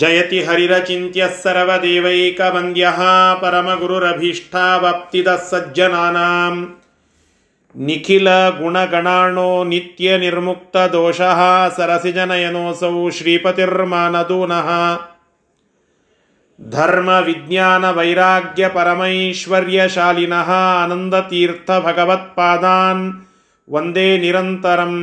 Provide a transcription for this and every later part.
जयति हरिरचिन्त्यः सर्वदेवैकवन्द्यः परमगुरुरभीष्टावाप्तिदः सज्जनानाम् निखिलगुणगणार्णो नित्यनिर्मुक्तदोषः सरसिजनयनोऽसौ श्रीपतिर्मानदूनः धर्मविज्ञानवैराग्यपरमैश्वर्यशालिनः आनन्दतीर्थभगवत्पादान् वन्दे निरन्तरम्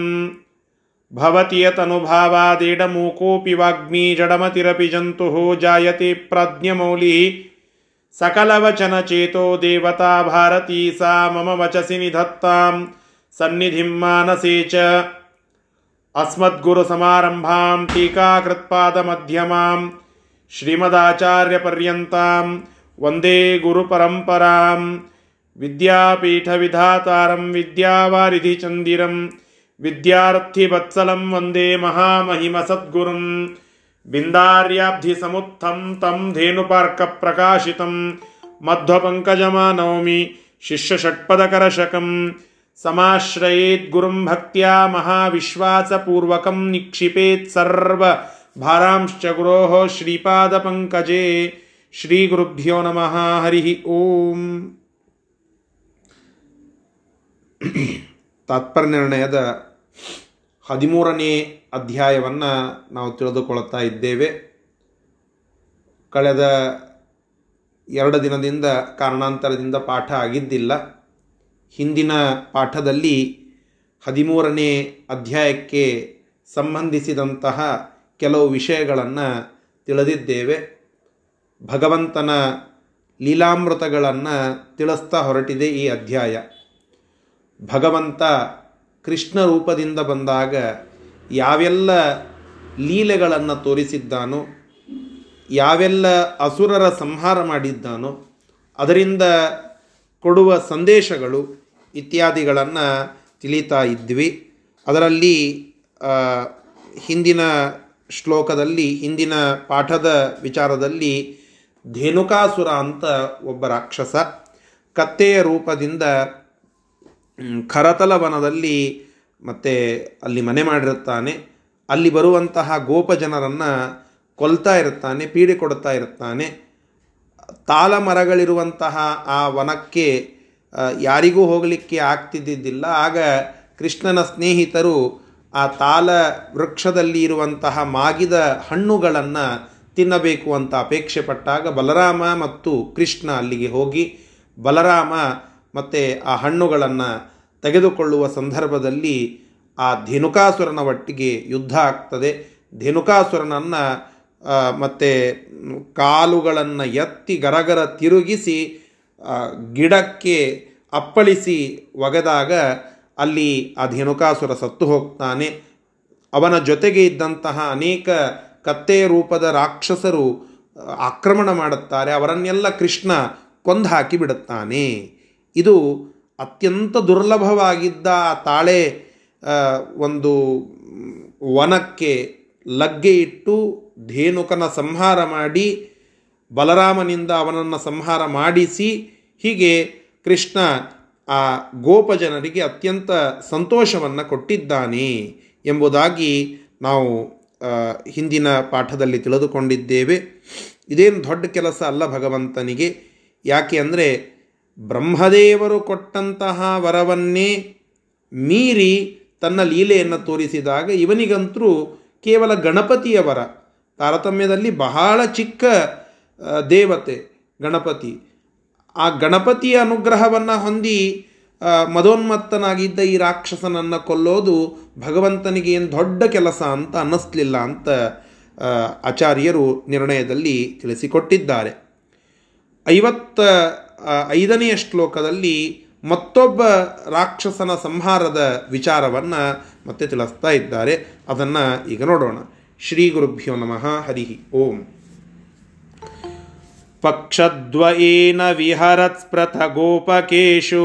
भवति यतनुभावादेडमूकोऽपि वाग्मी जडमतिरपि जन्तुः जायते प्रज्ञमौलिः। सकलवचनचेतो देवता भारती सा मम वचसि निधत्तां सन्निधिं मानसे च अस्मद्गुरुसमारम्भां टीकाकृत्पादमध्यमां श्रीमदाचार्यपर्यन्तां वंदे गुरुपरम्परां विद्यापीठविधातारं विद्यावारिधिचन्दिरं विद्यार्थिवत्सलं वन्दे महामहिमसद्गुरुं बिन्दार्याब्धिसमुत्थं तं धेनुपार्कप्रकाशितं मध्वपङ्कजमानौमि शिष्यषट्पदकरशकं समाश्रयेद्गुरुं भक्त्या महाविश्वासपूर्वकं निक्षिपेत् सर्वभारांश्च गुरोः श्रीपादपङ्कजे ಶ್ರೀಗುರುಭ್ಯೋ ನಮಃ ಹರಿ ಓಂ ತಾತ್ಪರ್ಯ ನಿರ್ಣಯದ ಹದಿಮೂರನೇ ಅಧ್ಯಾಯವನ್ನು ನಾವು ತಿಳಿದುಕೊಳ್ಳುತ್ತಾ ಇದ್ದೇವೆ. ಕಳೆದ ಎರಡು ದಿನದಿಂದ ಕಾರಣಾಂತರದಿಂದ ಪಾಠ ಆಗಿದ್ದಿಲ್ಲ. ಹಿಂದಿನ ಪಾಠದಲ್ಲಿ ಹದಿಮೂರನೇ ಅಧ್ಯಾಯಕ್ಕೆ ಸಂಬಂಧಿಸಿದಂತಹ ಕೆಲವು ವಿಷಯಗಳನ್ನು ತಿಳಿದಿದ್ದೇವೆ. ಭಗವಂತನ ಲೀಲಾಮೃತಗಳನ್ನು ತಿಳಿಸ್ತಾ ಹೊರಟಿದೆ ಈ ಅಧ್ಯಾಯ. ಭಗವಂತ ಕೃಷ್ಣ ರೂಪದಿಂದ ಬಂದಾಗ ಯಾವೆಲ್ಲ ಲೀಲೆಗಳನ್ನು ತೋರಿಸಿದ್ದಾನೋ, ಯಾವೆಲ್ಲ ಅಸುರರ ಸಂಹಾರ ಮಾಡಿದ್ದಾನೋ, ಅದರಿಂದ ಕೊಡುವ ಸಂದೇಶಗಳು ಇತ್ಯಾದಿಗಳನ್ನು ತಿಳಿತಾ ಇದ್ವಿ. ಅದರಲ್ಲಿ ಹಿಂದಿನ ಶ್ಲೋಕದಲ್ಲಿ, ಹಿಂದಿನ ಪಾಠದ ವಿಚಾರದಲ್ಲಿ ಧೇನುಕಾಸುರ ಅಂತ ಒಬ್ಬ ರಾಕ್ಷಸ ಕತ್ತೆಯ ರೂಪದಿಂದ ಖರತಲ ವನದಲ್ಲಿ ಮತ್ತೆ ಅಲ್ಲಿ ಮನೆ ಮಾಡಿರುತ್ತಾನೆ. ಅಲ್ಲಿ ಬರುವಂತಹ ಗೋಪ ಜನರನ್ನು ಕೊಲ್ತಾ ಇರುತ್ತಾನೆ, ಪೀಡೆ ಕೊಡ್ತಾ ಇರುತ್ತಾನೆ. ತಾಲ ಮರಗಳಿರುವಂತಹ ಆ ವನಕ್ಕೆ ಯಾರಿಗೂ ಹೋಗಲಿಕ್ಕೆ ಆಗ್ತಿದ್ದಿದ್ದಿಲ್ಲ. ಆಗ ಕೃಷ್ಣನ ಸ್ನೇಹಿತರು ಆ ತಾಲ ವೃಕ್ಷದಲ್ಲಿ ಇರುವಂತಹ ಮಾಗಿದ ಹಣ್ಣುಗಳನ್ನು ತಿನ್ನಬೇಕು ಅಂತ ಅಪೇಕ್ಷೆ ಪಟ್ಟಾಗ ಬಲರಾಮ ಮತ್ತು ಕೃಷ್ಣ ಅಲ್ಲಿಗೆ ಹೋಗಿ ಬಲರಾಮ ಮತ್ತು ಆ ಹಣ್ಣುಗಳನ್ನು ತೆಗೆದುಕೊಳ್ಳುವ ಸಂದರ್ಭದಲ್ಲಿ ಆ ಧೇನುಕಾಸುರನ ಒಟ್ಟಿಗೆ ಯುದ್ಧ ಆಗ್ತದೆ. ಧೇನುಕಾಸುರನನ್ನು ಮತ್ತು ಕಾಲುಗಳನ್ನು ಎತ್ತಿ ಗರಗರ ತಿರುಗಿಸಿ ಗಿಡಕ್ಕೆ ಅಪ್ಪಳಿಸಿ ಒಗೆದಾಗ ಅಲ್ಲಿ ಆ ಧೇನುಕಾಸುರ ಸತ್ತು ಹೋಗ್ತಾನೆ. ಅವನ ಜೊತೆಗೆ ಇದ್ದಂತಹ ಅನೇಕ ಕತ್ತೆ ರೂಪದ ರಾಕ್ಷಸರು ಆಕ್ರಮಣ ಮಾಡುತ್ತಾರೆ. ಅವರನ್ನೆಲ್ಲ ಕೃಷ್ಣ ಕೊಂದು ಹಾಕಿ ಬಿಡುತ್ತಾನೆ. ಇದು ಅತ್ಯಂತ ದುರ್ಲಭವಾಗಿದ್ದ ಆ ತಾಳೆ ಒಂದು ವನಕ್ಕೆ ಲಗ್ಗೆ ಇಟ್ಟು ಧೇನುಕನ ಸಂಹಾರ ಮಾಡಿ, ಬಲರಾಮನಿಂದ ಅವನನ್ನು ಸಂಹಾರ ಮಾಡಿಸಿ, ಹೀಗೆ ಕೃಷ್ಣ ಆ ಗೋಪ ಜನರಿಗೆ ಅತ್ಯಂತ ಸಂತೋಷವನ್ನು ಕೊಟ್ಟಿದ್ದಾನೆ ಎಂಬುದಾಗಿ ನಾವು ಹಿಂದಿನ ಪಾಠದಲ್ಲಿ ತಿಳಿದುಕೊಂಡಿದ್ದೇವೆ. ಇದೇನು ದೊಡ್ಡ ಕೆಲಸ ಅಲ್ಲ ಭಗವಂತನಿಗೆ. ಯಾಕೆ ಅಂದರೆ ಬ್ರಹ್ಮದೇವರು ಕೊಟ್ಟಂತಹ ವರವನ್ನೇ ಮೀರಿ ತನ್ನ ಲೀಲೆಯನ್ನು ತೋರಿಸಿದಾಗ ಇವನಿಗಂತೂ ಕೇವಲ ಗಣಪತಿಯ ವರ. ತಾರತಮ್ಯದಲ್ಲಿ ಬಹಳ ಚಿಕ್ಕ ದೇವತೆ ಗಣಪತಿ. ಆ ಗಣಪತಿಯ ಅನುಗ್ರಹವನ್ನು ಹೊಂದಿ ಮದೋನ್ಮತ್ತನಾಗಿದ್ದ ಈ ರಾಕ್ಷಸನನ್ನು ಕೊಲ್ಲೋದು ಭಗವಂತನಿಗೆ ಏನು ದೊಡ್ಡ ಕೆಲಸ ಅಂತ ಅನ್ನಿಸ್ಲಿಲ್ಲ ಅಂತ ಆಚಾರ್ಯರು ನಿರ್ಣಯದಲ್ಲಿ ತಿಳಿಸಿಕೊಟ್ಟಿದ್ದಾರೆ. ಐವತ್ತ ಐದನೆಯ ಶ್ಲೋಕದಲ್ಲಿ ಮತ್ತೊಬ್ಬ ರಾಕ್ಷಸನ ಸಂಹಾರದ ವಿಚಾರವನ್ನು ಮತ್ತೆ ತಿಳಿಸ್ತಾ ಇದ್ದಾರೆ. ಅದನ್ನು ಈಗ ನೋಡೋಣ. ಶ್ರೀ ಗುರುಭ್ಯೋ ನಮಃ. ಹರಿ ಓಂ. ಪಕ್ಷದ್ವಯೇನ ವಿಹರತ್ಸ್ಪ್ರಥ ಗೋಪಕೇಶು.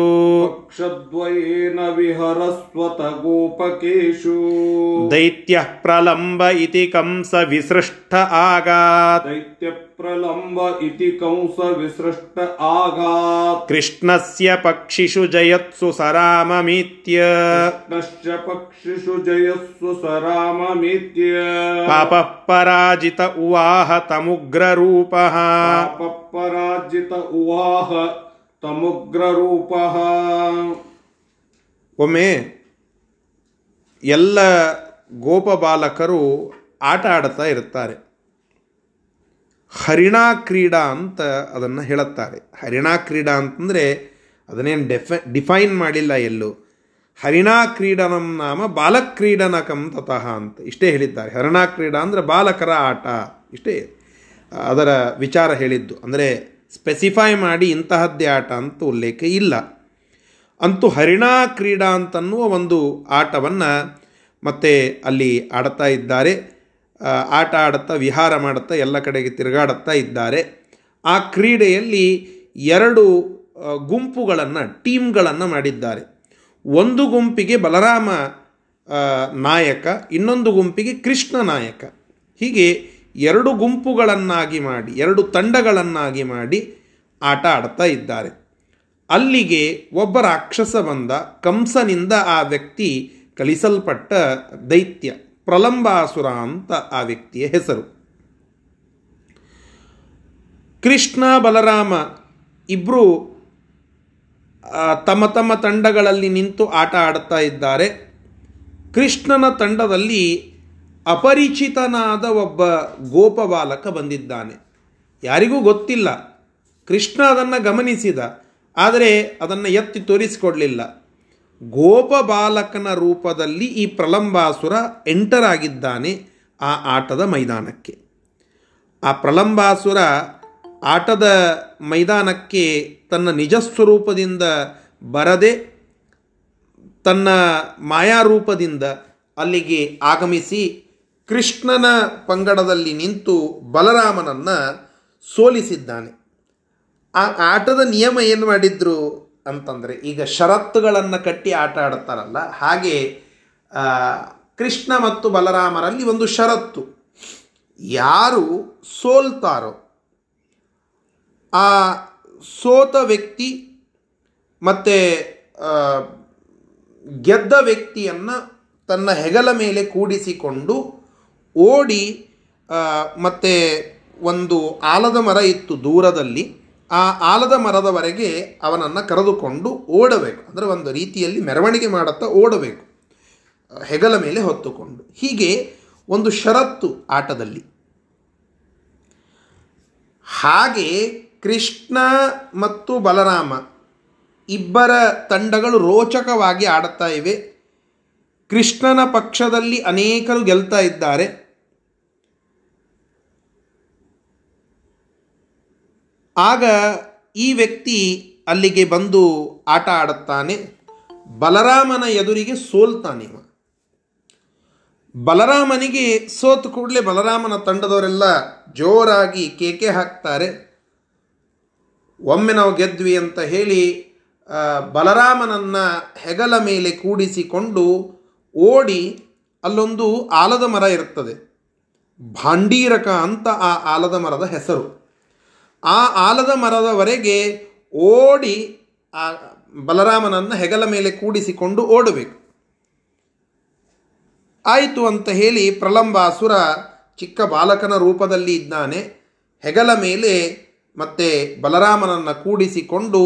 ಪಕ್ಷದ್ವಯೇನ ವಿಹರಸ್ವತ ಗೋಪಕೇಶು. ದೈತ್ಯ ಪ್ರಲಂಬ ಇತಿ ಕಂಸ ವಿಸೃಷ್ಟ ಆಗಾತ್. ದೈತ್ಯ प्रलम्ब इति कंसविसृष्ट आघात् कृष्णस्य पक्षिषु जयत्सु सराममीत्य कृष्णश्च पक्षिषु जयस्व सराममीत्य पापः पराजित उवाह तमुग्ररूपः पापपराजित उवाह तमुग्ररूपः ಒಮ್ಮೆ ಎಲ್ಲ ಗೋಪ ಬಾಲಕರು ಆಟ ಆಡ್ತಾ ಇರ್ತಾರೆ ಹರಿಣಾ ಕ್ರೀಡಾ ಅಂತ ಅದನ್ನು ಹೇಳುತ್ತಾರೆ. ಹರಿಣಾ ಕ್ರೀಡಾ ಅಂತಂದರೆ ಅದನ್ನೇನು ಡೆಫ ಡಿಫೈನ್ ಮಾಡಿಲ್ಲ ಎಲ್ಲೂ. ಹರಿಣಾ ಕ್ರೀಡನಂ ನಾಮ ಬಾಲಕ್ರೀಡನಕಂ ತತಃ ಅಂತ. ಇಷ್ಟೇ ಹೇಳಿದ್ದಾರೆ. ಹರಿಣಾ ಕ್ರೀಡಾ ಅಂದರೆ ಬಾಲಕರ ಆಟ. ಇಷ್ಟೇ. ಅದರ ವಿಚಾರ ಹೇಳಿದ್ದು. ಅಂದರೆ ಸ್ಪೆಸಿಫೈ ಮಾಡಿ ಇಂತಹದ್ದೇ ಆಟ ಅಂತ ಉಲ್ಲೇಖ ಇಲ್ಲ. ಅಂತೂ ಹರಿಣಾ ಕ್ರೀಡಾ ಅಂತನ್ನುವ ಒಂದು ಆಟವನ್ನು ಮತ್ತೆ ಅಲ್ಲಿ ಆಡ್ತಾ ಇದ್ದಾರೆ. ಆಟ ಆಡುತ್ತಾ, ವಿಹಾರ ಮಾಡುತ್ತಾ, ಎಲ್ಲ ಕಡೆಗೆ ತಿರುಗಾಡುತ್ತಾ ಇದ್ದಾರೆ. ಆ ಕ್ರೀಡೆಯಲ್ಲಿ ಎರಡು ಗುಂಪುಗಳನ್ನು, ಟೀಮ್ಗಳನ್ನು ಮಾಡಿದ್ದಾರೆ. ಒಂದು ಗುಂಪಿಗೆ ಬಲರಾಮ ನಾಯಕ, ಇನ್ನೊಂದು ಗುಂಪಿಗೆ ಕೃಷ್ಣ ನಾಯಕ. ಹೀಗೆ ಎರಡು ಗುಂಪುಗಳನ್ನಾಗಿ ಮಾಡಿ, ಎರಡು ತಂಡಗಳನ್ನಾಗಿ ಮಾಡಿ ಆಟ ಆಡ್ತಾ ಇದ್ದಾರೆ. ಅಲ್ಲಿಗೆ ಒಬ್ಬ ರಾಕ್ಷಸ ಬಂದ, ಕಂಸನಿಂದ ಆ ವ್ಯಕ್ತಿ ಕಲಿಸಲ್ಪಟ್ಟ ದೈತ್ಯ. ಪ್ರಲಂಬಾಸುರ ಅಂತ ಆ ವ್ಯಕ್ತಿಯ ಹೆಸರು. ಕೃಷ್ಣ, ಬಲರಾಮ ಇಬ್ಬರು ತಮ್ಮ ತಮ್ಮ ತಂಡಗಳಲ್ಲಿ ನಿಂತು ಆಟ ಆಡುತ್ತಾ ಇದ್ದಾರೆ. ಕೃಷ್ಣನ ತಂಡದಲ್ಲಿ ಅಪರಿಚಿತನಾದ ಒಬ್ಬ ಗೋಪ ಬಾಲಕ ಬಂದಿದ್ದಾನೆ. ಯಾರಿಗೂ ಗೊತ್ತಿಲ್ಲ. ಕೃಷ್ಣ ಅದನ್ನು ಗಮನಿಸಿದ, ಆದರೆ ಅದನ್ನು ಎತ್ತಿ ತೋರಿಸಿಕೊಡಲಿಲ್ಲ. ಗೋಪ ಬಾಲಕನ ರೂಪದಲ್ಲಿ ಈ ಪ್ರಲಂಬಾಸುರ ಎಂಟರ್ ಆಗಿದ್ದಾನೆ ಆ ಆಟದ ಮೈದಾನಕ್ಕೆ. ಆ ಪ್ರಲಂಬಾಸುರ ಆಟದ ಮೈದಾನಕ್ಕೆ ತನ್ನ ನಿಜ ಸ್ವರೂಪದಿಂದ ಬರದೆ ತನ್ನ ಮಾಯಾರೂಪದಿಂದ ಅಲ್ಲಿಗೆ ಆಗಮಿಸಿ ಕೃಷ್ಣನ ಪಂಗಡದಲ್ಲಿ ನಿಂತು ಬಲರಾಮನನ್ನು ಸೋಲಿಸಿದ್ದಾನೆ. ಆ ಆಟದ ನಿಯಮ ಏನು ಮಾಡಿದ್ರು? ಅಂತಂದರೆ ಈಗ ಷರತ್ತುಗಳನ್ನು ಕಟ್ಟಿ ಆಟ ಆಡ್ತಾರಲ್ಲ, ಹಾಗೆ ಕೃಷ್ಣ ಮತ್ತು ಬಲರಾಮರಲ್ಲಿ ಒಂದು ಷರತ್ತು. ಯಾರು ಸೋಲ್ತಾರೋ ಆ ಸೋತ ವ್ಯಕ್ತಿ ಮತ್ತು ಗೆದ್ದ ವ್ಯಕ್ತಿಯನ್ನು ತನ್ನ ಹೆಗಲ ಮೇಲೆ ಕೂಡಿಸಿಕೊಂಡು ಓಡಿ ಮತ್ತೆ ಒಂದು ಆಲದ ಮರ ಇತ್ತು ದೂರದಲ್ಲಿ. ಆ ಆಲದ ಮರದವರೆಗೆ ಅವನನ್ನು ಕರೆದುಕೊಂಡು ಓಡಬೇಕು. ಅಂದರೆ ಒಂದು ರೀತಿಯಲ್ಲಿ ಮೆರವಣಿಗೆ ಮಾಡುತ್ತಾ ಓಡಬೇಕು. ಹೆಗಲ ಮೇಲೆ ಹೊತ್ತುಕೊಂಡು. ಹೀಗೆ ಒಂದು ಷರತ್ತು ಆಟದಲ್ಲಿ. ಹಾಗೆ ಕೃಷ್ಣ ಮತ್ತು ಬಲರಾಮ ಇಬ್ಬರ ತಂಡಗಳು ರೋಚಕವಾಗಿ ಆಡುತ್ತಾ ಇವೆ. ಕೃಷ್ಣನ ಪಕ್ಷದಲ್ಲಿ ಅನೇಕರು ಗೆಲ್ತಾ ಇದ್ದಾರೆ. ಆಗ ಈ ವ್ಯಕ್ತಿ ಅಲ್ಲಿಗೆ ಬಂದು ಆಟ ಆಡುತ್ತಾನೆ. ಬಲರಾಮನ ಎದುರಿಗೆ ಸೋಲ್ತಾನೆ ಇವ. ಬಲರಾಮನಿಗೆ ಸೋತು ಕೂಡಲೇ ಬಲರಾಮನ ತಂಡದವರೆಲ್ಲ ಜೋರಾಗಿ ಕೇಕೆ ಹಾಕ್ತಾರೆ. ಒಮ್ಮೆ ನಾವು ಗೆದ್ವಿ ಅಂತ ಹೇಳಿ ಬಲರಾಮನನ್ನು ಹೆಗಲ ಮೇಲೆ ಕೂಡಿಸಿಕೊಂಡು ಓಡಿ ಅಲ್ಲೊಂದು ಆಲದ ಮರ ಇರ್ತದೆ ಭಾಂಡೀರಕ ಅಂತ ಆ ಆಲದ ಮರದ ಹೆಸರು. ಆ ಆಲದ ಮರದವರೆಗೆ ಓಡಿ, ಆ ಬಲರಾಮನನ್ನು ಹೆಗಲ ಮೇಲೆ ಕೂಡಿಸಿಕೊಂಡು ಓಡಬೇಕು. ಆಯಿತು ಅಂತ ಹೇಳಿ ಪ್ರಲಂಬಾಸುರ ಚಿಕ್ಕ ಬಾಲಕನ ರೂಪದಲ್ಲಿ ಇದ್ದಾನೆ. ಹೆಗಲ ಮೇಲೆ ಮತ್ತೆ ಬಲರಾಮನನ್ನು ಕೂಡಿಸಿಕೊಂಡು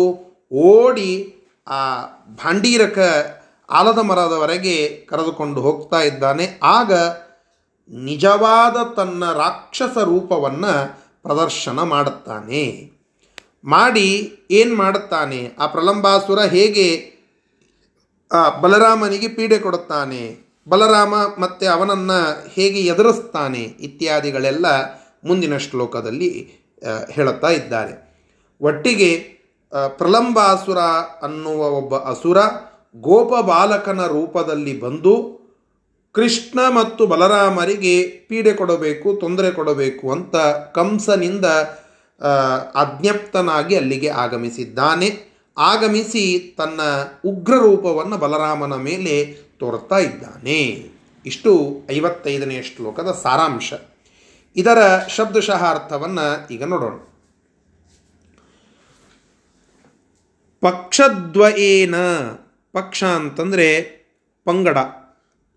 ಓಡಿ, ಆ ಭಾಂಡೀರಕ ಆಲದ ಮರದವರೆಗೆ ಕರೆದುಕೊಂಡು ಹೋಗ್ತಾ ಇದ್ದಾನೆ. ಆಗ ನಿಜವಾದ ತನ್ನ ರಾಕ್ಷಸ ರೂಪವನ್ನು ಪ್ರದರ್ಶನ ಮಾಡುತ್ತಾನೆ. ಮಾಡಿ ಏನು ಮಾಡುತ್ತಾನೆ? ಆ ಪ್ರಲಂಬಾಸುರ ಹೇಗೆ ಬಲರಾಮನಿಗೆ ಪೀಡೆ ಕೊಡುತ್ತಾನೆ? ಬಲರಾಮ ಮತ್ತು ಅವನನ್ನು ಹೇಗೆ ಎದುರಿಸ್ತಾನೆ? ಇತ್ಯಾದಿಗಳೆಲ್ಲ ಮುಂದಿನ ಶ್ಲೋಕದಲ್ಲಿ ಹೇಳುತ್ತಾ ಇದ್ದಾರೆ. ಒಟ್ಟಿಗೆ ಪ್ರಲಂಬಾಸುರ ಅನ್ನುವ ಒಬ್ಬ ಅಸುರ ಗೋಪ ಬಾಲಕನ ರೂಪದಲ್ಲಿ ಬಂದು ಕೃಷ್ಣ ಮತ್ತು ಬಲರಾಮರಿಗೆ ಪೀಡೆ ಕೊಡಬೇಕು, ತೊಂದರೆ ಕೊಡಬೇಕು ಅಂತ ಕಂಸನಿಂದ ಅಜ್ಞಪ್ತನಾಗಿ ಅಲ್ಲಿಗೆ ಆಗಮಿಸಿದ್ದಾನೆ. ಆಗಮಿಸಿ ತನ್ನ ಉಗ್ರ ರೂಪವನ್ನು ಬಲರಾಮನ ಮೇಲೆ ತೋರ್ತಾ ಇದ್ದಾನೆ. ಇಷ್ಟು ಐವತ್ತೈದನೇ ಶ್ಲೋಕದ ಸಾರಾಂಶ. ಇದರ ಶಬ್ದಶಃ ಅರ್ಥವನ್ನು ಈಗ ನೋಡೋಣ. ಪಕ್ಷದ್ವಯೇನ, ಪಕ್ಷ ಅಂತಂದರೆ ಪಂಗಡ.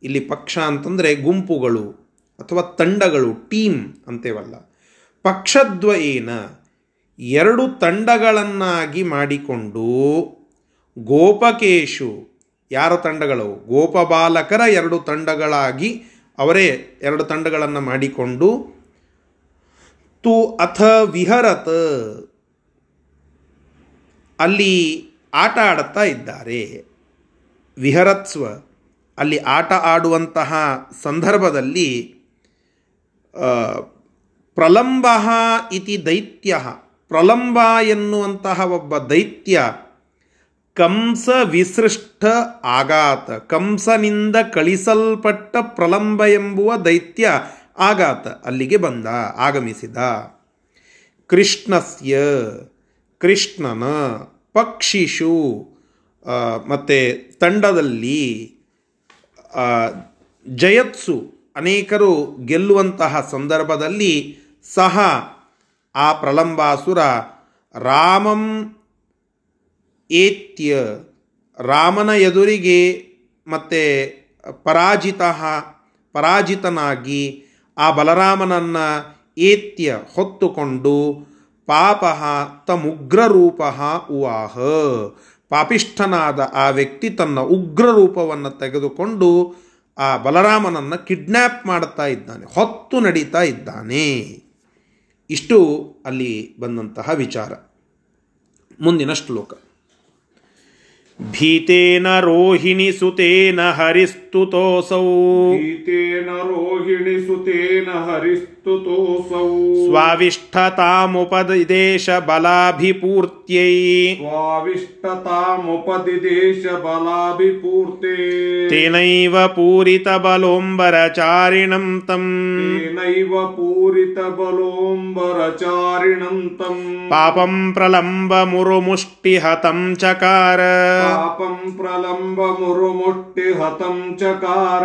ಇಲ್ಲಿ ಪಕ್ಷ ಅಂತಂದರೆ ಗುಂಪುಗಳು ಅಥವಾ ತಂಡಗಳು, ಟೀಮ್ ಅಂತೇವಲ್ಲ. ಪಕ್ಷದ್ವಯೇನ ಎರಡು ತಂಡಗಳನ್ನಾಗಿ ಮಾಡಿಕೊಂಡು ಗೋಪಕೇಶು, ಯಾರ ತಂಡಗಳು? ಗೋಪಬಾಲಕರ ಎರಡು ತಂಡಗಳಾಗಿ ಅವರೇ ಎರಡು ತಂಡಗಳನ್ನು ಮಾಡಿಕೊಂಡು, ತು ಅಥ ವಿಹರತ್ ಅಲ್ಲಿ ಆಟ ಆಡುತ್ತಾ ಇದ್ದಾರೆ. ವಿಹರತ್ಸ್ವ ಅಲ್ಲಿ ಆಟ ಆಡುವಂತಹ ಸಂದರ್ಭದಲ್ಲಿ ಪ್ರಲಂಬ ಇತಿ ದೈತ್ಯ. ಪ್ರಲಂಬ ಎನ್ನುವಂತಹ ಒಬ್ಬ ದೈತ್ಯ ಕಂಸ ವಿಸೃಷ್ಟ ಆಗಾತ ಕಂಸನಿಂದ ಕಳಿಸಲ್ಪಟ್ಟ ಪ್ರಲಂಬ ಎಂಬುವ ದೈತ್ಯ ಆಗಾತ ಅಲ್ಲಿಗೆ ಬಂದ, ಆಗಮಿಸಿದ. ಕೃಷ್ಣಸ್ಯ, ಕೃಷ್ಣನ ಪಕ್ಷಿಷು ಮತ್ತು ತಂಡದಲ್ಲಿ ಜಯತ್ಸು ಅನೇಕರು ಗೆಲ್ಲುವಂತಹ ಸಂದರ್ಭದಲ್ಲಿ ಸಹ ಆ ಪ್ರಲಂಬಾಸುರ ರಾಮಂ ಏತ್ಯ, ರಾಮನ ಎದುರಿಗೆ ಮತ್ತೆ ಪರಾಜಿತ, ಪರಾಜಿತನಾಗಿ ಆ ಬಲರಾಮನನ್ನು ಏತ್ಯ ಹೊತ್ತುಕೊಂಡು ಪಾಪ ತಮುಗ್ರರೂಪ ಉವಾಹ. ಪಾಪಿಷ್ಠನಾದ ಆ ವ್ಯಕ್ತಿ ತನ್ನ ಉಗ್ರ ರೂಪವನ್ನು ತೆಗೆದುಕೊಂಡು ಆ ಬಲರಾಮನನ್ನು ಕಿಡ್ನ್ಯಾಪ್ ಮಾಡುತ್ತಾ ಇದ್ದಾನೆ, ಹೊತ್ತು ನಡೀತಾ ಇದ್ದಾನೆ. ಇಷ್ಟು ಅಲ್ಲಿ ಬಂದಂತಹ ವಿಚಾರ. ಮುಂದಿನ ಶ್ಲೋಕ. ಭೀತೇನ ರೋಹಿಣಿ ಸುತೇನ ಹರಿಸ್ತುತೋಸೌ. ಭೀತೇನ ರೋಹಿಣಿ ಸುತೇನ ಹರಿಸ್ತುತೋಸೌ. ಸ್ವಾವಿಷ್ಠತಾಮುಪದಿದೇಶ ಬಲಾಭಿಪೂರ್ತ್ಯೈ. ಸ್ವಾವಿಷ್ಟತಾಮುಪದಿದೇಶ ಬಲಾಭಿಪೂರ್ತೆ ತೇನೈವ ಪೂರಿತ ಬಲೋಂಬರಚಾರಿಣಂ ತಂ. ತೇನೈವ ಪೂರಿತ ಬಲೋಂಬರಚಾರಿಣಂ ತಂ. ಪಾಪಂ ಪ್ರಲಂಬ ಮುರುಮುಷ್ಟಿ ಹತಂ ಚಕಾರ. ಪಾಪಂ ಪ್ರಲಂಬ ಮುರುಮುಟ್ಟಿ ಹತಂ ಚಕಾರ.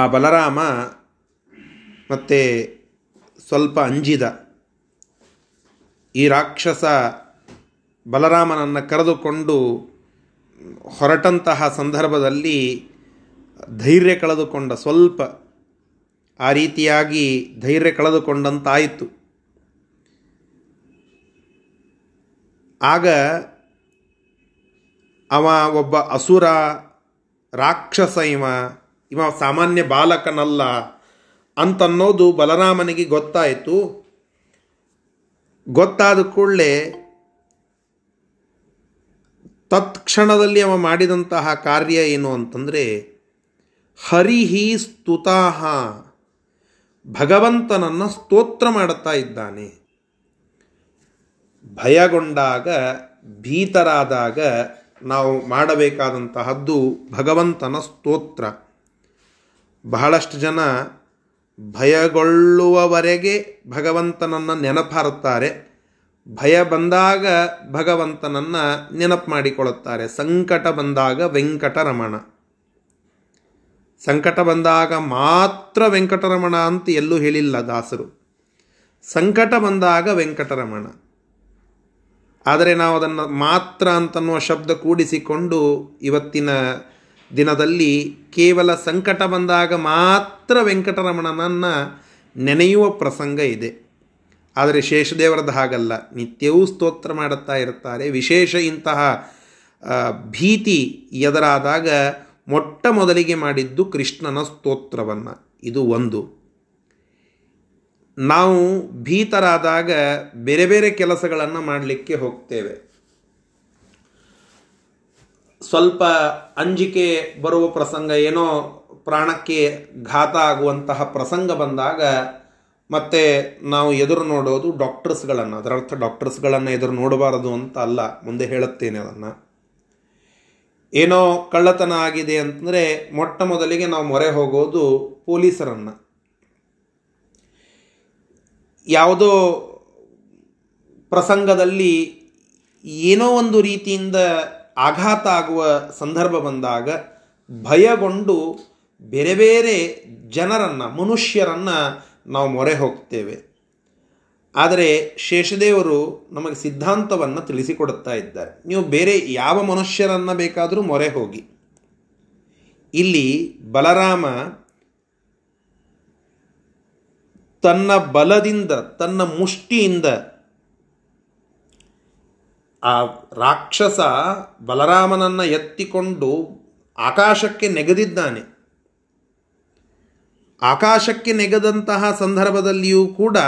ಆ ಬಲರಾಮ ಮತ್ತೆ ಸ್ವಲ್ಪ ಅಂಜಿದ ಈ ರಾಕ್ಷಸ ಬಲರಾಮನನ್ನು ಕರೆದುಕೊಂಡು ಹೊರಟಂತಹ ಸಂದರ್ಭದಲ್ಲಿ ಧೈರ್ಯ ಕಳೆದುಕೊಂಡ ಸ್ವಲ್ಪ ಆ ರೀತಿಯಾಗಿ ಧೈರ್ಯ ಕಳೆದುಕೊಂಡಂತಾಯಿತು. ಆಗ ಅವ ಒಬ್ಬ ಅಸುರ ರಾಕ್ಷಸ ಇವ. ಇವ ಸಾಮಾನ್ಯ ಬಾಲಕನಲ್ಲ. ಅಂತನ್ನೋದು ಬಲರಾಮನಿಗೆ ಗೊತ್ತಾಯಿತು. ಗೊತ್ತಾದ ಕೂಡಲೇ ತತ್ಕ್ಷಣದಲ್ಲಿ ಅವ ಮಾಡಿದಂತಹ ಕಾರ್ಯ ಏನು ಅಂತಂದರೆ ಹರಿಹಿ ಸ್ತುತಾಹ ಭಗವಂತನನ್ನು ಸ್ತೋತ್ರ ಮಾಡುತ್ತಾ ಇದ್ದಾನೆ. ಭಯಗೊಂಡಾಗ, ಭೀತರಾದಾಗ ನಾವು ಮಾಡಬೇಕಾದಂತಹದ್ದು ಭಗವಂತನ ಸ್ತೋತ್ರ. ಬಹಳಷ್ಟು ಜನ ಭಯಗೊಳ್ಳುವವರೆಗೆ ಭಗವಂತನನ್ನು ನೆನಪಾರುತ್ತಾರೆ. ಭಯ ಬಂದಾಗ ಭಗವಂತನನ್ನು ನೆನಪು ಮಾಡಿಕೊಳ್ಳುತ್ತಾರೆ. ಸಂಕಟ ಬಂದಾಗ ವೆಂಕಟರಮಣ. ಸಂಕಟ ಬಂದಾಗ ಮಾತ್ರ ವೆಂಕಟರಮಣ ಅಂತ ಎಲ್ಲೂ ಹೇಳಿಲ್ಲ ದಾಸರು. ಸಂಕಟ ಬಂದಾಗ ವೆಂಕಟರಮಣ. ಆದರೆ ನಾವು ಅದನ್ನು ಮಾತ್ರ ಅಂತನ್ನುವ ಶಬ್ದ ಕೂಡಿಸಿಕೊಂಡು ಇವತ್ತಿನ ದಿನದಲ್ಲಿ ಕೇವಲ ಸಂಕಟ ಬಂದಾಗ ಮಾತ್ರ ವೆಂಕಟರಮಣನನ್ನು ನೆನೆಯುವ ಪ್ರಸಂಗ ಇದೆ. ಆದರೆ ಶೇಷದೇವರದ್ದು ಹಾಗಲ್ಲ. ನಿತ್ಯವೂ ಸ್ತೋತ್ರ ಮಾಡುತ್ತಾ ಇರ್ತಾರೆ ವಿಶೇಷ ಇಂತಹ ಭೀತಿ ಎದುರಾದಾಗ ಮೊಟ್ಟ ಮೊದಲಿಗೆ ಮಾಡಿದ್ದು ಕೃಷ್ಣನ ಸ್ತೋತ್ರವನ್ನು. ಇದು ಒಂದು. ನಾವು ಭೀತರಾದಾಗ ಬೇರೆ ಬೇರೆ ಕೆಲಸಗಳನ್ನು ಮಾಡಲಿಕ್ಕೆ ಹೋಗ್ತೇವೆ. ಸ್ವಲ್ಪ ಅಂಜಿಕೆ ಬರುವ ಪ್ರಸಂಗ ಏನೋ ಪ್ರಾಣಕ್ಕೆ ಘಾತ ಆಗುವಂತಹ ಪ್ರಸಂಗ ಬಂದಾಗ ಮತ್ತೆ ನಾವು ಎದುರು ನೋಡೋದು ಡಾಕ್ಟರ್ಸ್ಗಳನ್ನು ಅದರರ್ಥ ಡಾಕ್ಟರ್ಸ್ಗಳನ್ನು ಎದುರು ನೋಡಬಾರದು ಅಂತ ಅಲ್ಲ, ಮುಂದೆ ಹೇಳುತ್ತೇನೆ ಅದನ್ನು. ಏನೋ ಕಳ್ಳತನ ಆಗಿದೆ ಅಂತಂದರೆ ಮೊಟ್ಟ ಮೊದಲಿಗೆ ನಾವು ಮೊರೆ ಹೋಗೋದು ಪೊಲೀಸರನ್ನು. ಯಾವುದೋ ಪ್ರಸಂಗದಲ್ಲಿ ಏನೋ ಒಂದು ರೀತಿಯಿಂದ ಆಘಾತ ಆಗುವ ಸಂದರ್ಭ ಬಂದಾಗ ಭಯಗೊಂಡು ಬೇರೆ ಬೇರೆ ಜನರನ್ನು, ಮನುಷ್ಯರನ್ನು ನಾವು ಮೊರೆ ಹೋಗ್ತೇವೆ. ಆದರೆ ಶೇಷದೇವರು ನಮಗೆ ಸಿದ್ಧಾಂತವನ್ನು ತಿಳಿಸಿಕೊಡುತ್ತಾ ಇದ್ದಾರೆ. ನೀವು ಬೇರೆ ಯಾವ ಮನುಷ್ಯರನ್ನು ಬೇಕಾದರೂ ಮೊರೆ ಹೋಗಿ. ಇಲ್ಲಿ ಬಲರಾಮ ತನ್ನ ಬಲದಿಂದ, ತನ್ನ ಮುಷ್ಟಿಯಿಂದ ಆ ರಾಕ್ಷಸ ಬಲರಾಮನನ್ನು ಎತ್ತಿಕೊಂಡು ಆಕಾಶಕ್ಕೆ ನೆಗೆದಿದ್ದಾನೆ. ಆಕಾಶಕ್ಕೆ ನೆಗೆದಂತಹ ಸಂದರ್ಭದಲ್ಲಿಯೂ ಕೂಡ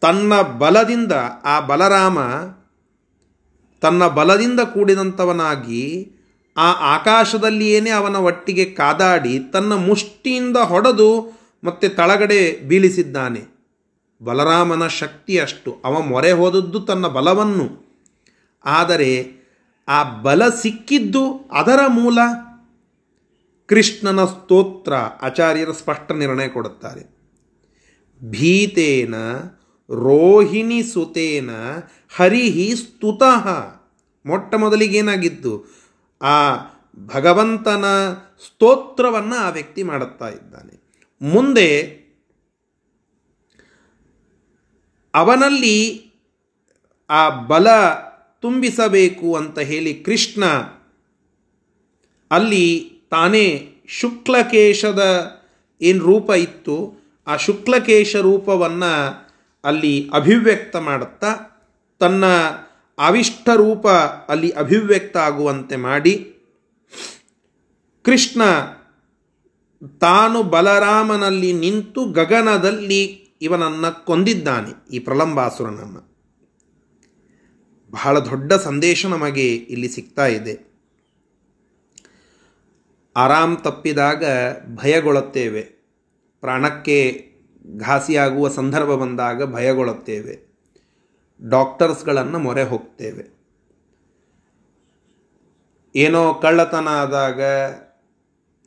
ತನ್ನ ಬಲದಿಂದ ಆ ಬಲರಾಮ ತನ್ನ ಬಲದಿಂದ ಕೂಡಿದಂಥವನಾಗಿ ಆ ಆಕಾಶದಲ್ಲಿಯೇನೇ ಅವನ ಒಟ್ಟಿಗೆ ಕಾದಾಡಿ ತನ್ನ ಮುಷ್ಟಿಯಿಂದ ಹೊಡೆದು ಮತ್ತೆ ತಳಗಡೆ ಬೀಳಿಸಿದ್ದಾನೆ. ಬಲರಾಮನ ಶಕ್ತಿ ಅಷ್ಟು. ಅವ ಮೊರೆ ಹೋದದ್ದು ತನ್ನ ಬಲವನ್ನು. ಆದರೆ ಆ ಬಲ ಸಿಕ್ಕಿದ್ದು ಅದರ ಮೂಲ ಕೃಷ್ಣನ ಸ್ತೋತ್ರ ಆಚಾರ್ಯರ ಸ್ಪಷ್ಟ ನಿರ್ಣಯ ಕೊಡುತ್ತಾರೆ. ಭೀತೇನ ರೋಹಿಣಿ ಸುತೇನ ಹರಿಹಿ ಸ್ತುತಃ. ಮೊಟ್ಟ ಮೊದಲಿಗೇನಾಗಿದ್ದು ಆ ಭಗವಂತನ ಸ್ತೋತ್ರವನ್ನು ಆ ವ್ಯಕ್ತಿ ಮಾಡುತ್ತಾ ಇದ್ದಾನೆ. ಮುಂದೆ ಅವನಲ್ಲಿ ಆ ಬಲ ತುಂಬಿಸಬೇಕು ಅಂತ ಹೇಳಿ ಕೃಷ್ಣ ಅಲ್ಲಿ ತಾನೇ ಶುಕ್ಲಕೇಶದ ಏನು ರೂಪ ಇತ್ತು, ಆ ಶುಕ್ಲಕೇಶ ರೂಪವನ್ನು ಅಲ್ಲಿ ಅಭಿವ್ಯಕ್ತ ಮಾಡುತ್ತಾ, ತನ್ನ ಅವಿಷ್ಟ ರೂಪ ಅಲ್ಲಿ ಅಭಿವ್ಯಕ್ತ ಆಗುವಂತೆ ಮಾಡಿ ಕೃಷ್ಣ ತಾನು ಬಲರಾಮನಲ್ಲಿ ನಿಂತು ಗಗನದಲ್ಲಿ ಇವನನ್ನು ಕೊಂದಿದ್ದಾನೆ, ಈ ಪ್ರಲಂಬಾಸುರನನ್ನು. ಬಹಳ ದೊಡ್ಡ ಸಂದೇಶ ನಮಗೆ ಇಲ್ಲಿ ಸಿಗ್ತಾ ಇದೆ. ಆರಾಮ್ ತಪ್ಪಿದಾಗ ಭಯಗೊಳ್ಳುತ್ತೇವೆ. ಪ್ರಾಣಕ್ಕೆ ಘಾಸಿಯಾಗುವ ಸಂದರ್ಭ ಬಂದಾಗ ಭಯಗೊಳ್ಳುತ್ತೇವೆ. ಡಾಕ್ಟರ್ಸ್ಗಳನ್ನು ಮೊರೆ ಹೋಗ್ತೇವೆ. ಏನೋ ಕಳ್ಳತನ ಆದಾಗ,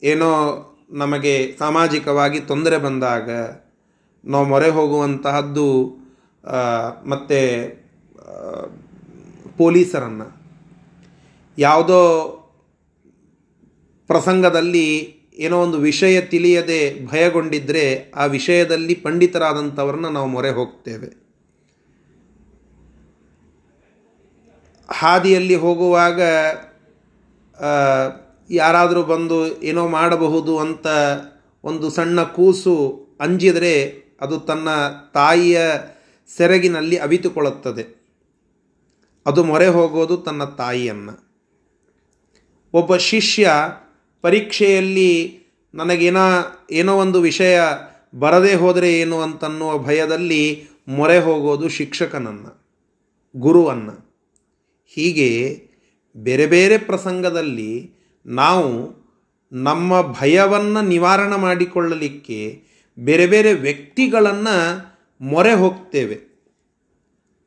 ಏನೋ ನಮಗೆ ಸಾಮಾಜಿಕವಾಗಿ ತೊಂದರೆ ಬಂದಾಗ ನಾವು ಮೊರೆ ಹೋಗುವಂತಹದ್ದು ಮತ್ತು ಪೊಲೀಸರನ್ನು. ಯಾವುದೋ ಪ್ರಸಂಗದಲ್ಲಿ ಏನೋ ಒಂದು ವಿಷಯ ತಿಳಿಯದೆ ಭಯಗೊಂಡಿದ್ದರೆ ಆ ವಿಷಯದಲ್ಲಿ ಪಂಡಿತರಾದಂಥವ್ರನ್ನ ನಾವು ಮೊರೆ ಹೋಗ್ತೇವೆ. ಹಾದಿಯಲ್ಲಿ ಹೋಗುವಾಗ ಯಾರಾದರೂ ಬಂದು ಏನೋ ಮಾಡಬಹುದು ಅಂತ ಒಂದು ಸಣ್ಣ ಕೂಸು ಅಂಜಿದರೆ ಅದು ತನ್ನ ತಾಯಿಯ ಸೆರಗಿನಲ್ಲಿ ಅವಿತುಕೊಳ್ಳುತ್ತದೆ. ಅದು ಮೊರೆ ಹೋಗೋದು ತನ್ನ ತಾಯಿಯನ್ನು. ಒಬ್ಬ ಶಿಷ್ಯ ಪರೀಕ್ಷೆಯಲ್ಲಿ ನನಗೇನ ಏನೋ ಒಂದು ವಿಷಯ ಬರದೇ ಹೋದರೆ ಏನು ಅಂತನ್ನುವ ಭಯದಲ್ಲಿ ಮೊರೆ ಹೋಗೋದು ಶಿಕ್ಷಕನನ್ನು, ಗುರುವನ್ನು. ಹೀಗೆ ಬೇರೆ ಬೇರೆ ಪ್ರಸಂಗದಲ್ಲಿ ನಾವು ನಮ್ಮ ಭಯವನ್ನು ನಿವಾರಣೆ ಮಾಡಿಕೊಳ್ಳಲಿಕ್ಕೆ ಬೇರೆ ಬೇರೆ ವ್ಯಕ್ತಿಗಳನ್ನು ಮೊರೆ ಹೋಗ್ತೇವೆ.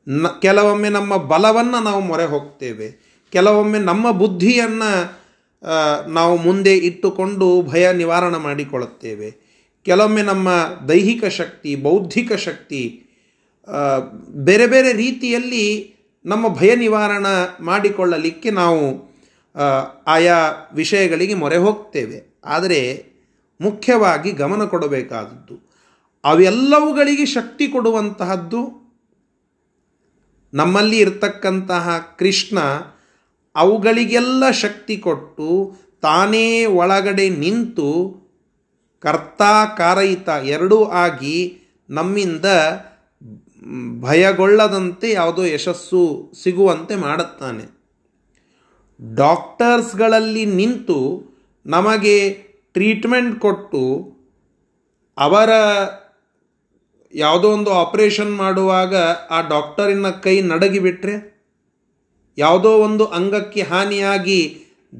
ನ, ಕೆಲವೊಮ್ಮೆ ನಮ್ಮ ಬಲವನ್ನು ನಾವು ಮೊರೆ ಹೋಗ್ತೇವೆ. ಕೆಲವೊಮ್ಮೆ ನಮ್ಮ ಬುದ್ಧಿಯನ್ನು ನಾವು ಮುಂದೆ ಇಟ್ಟುಕೊಂಡು ಭಯ ನಿವಾರಣೆ ಮಾಡಿಕೊಳ್ಳುತ್ತೇವೆ. ಕೆಲವೊಮ್ಮೆ ನಮ್ಮ ದೈಹಿಕ ಶಕ್ತಿ, ಬೌದ್ಧಿಕ ಶಕ್ತಿ ಬೇರೆ ಬೇರೆ ರೀತಿಯಲ್ಲಿ ನಮ್ಮ ಭಯ ನಿವಾರಣ ಮಾಡಿಕೊಳ್ಳಲಿಕ್ಕೆ ನಾವು ಆಯಾ ವಿಷಯಗಳಿಗೆ ಮೊರೆ ಹೋಗ್ತೇವೆ. ಆದರೆ ಮುಖ್ಯವಾಗಿ ಗಮನ ಕೊಡಬೇಕಾದದ್ದು, ಅವೆಲ್ಲವುಗಳಿಗೆ ಶಕ್ತಿ ಕೊಡುವಂತಹದ್ದು ನಮ್ಮಲ್ಲಿ ಇರತಕ್ಕಂತಹ ಕೃಷ್ಣ ಅವುಗಳಿಗೆಲ್ಲ ಶಕ್ತಿ ಕೊಟ್ಟು ತಾನೇ ಒಳಗಡೆ ನಿಂತು ಕರ್ತಾ ಕಾರಯಿತ ಎರಡೂ ಆಗಿ ನಮ್ಮಿಂದ ಭಯಗೊಳ್ಳದಂತೆ ಯಾವುದೋ ಯಶಸ್ಸು ಸಿಗುವಂತೆ ಮಾಡುತ್ತಾನೆ. ಡಾಕ್ಟರ್ಸ್ಗಳಲ್ಲಿ ನಿಂತು ನಮಗೆ ಟ್ರೀಟ್ಮೆಂಟ್ ಕೊಟ್ಟು ಅವರ ಯಾವುದೋ ಒಂದು ಆಪರೇಷನ್ ಮಾಡುವಾಗ ಆ ಡಾಕ್ಟರಿನ ಕೈ ನಡಗಿಬಿಟ್ರೆ ಯಾವುದೋ ಒಂದು ಅಂಗಕ್ಕೆ ಹಾನಿಯಾಗಿ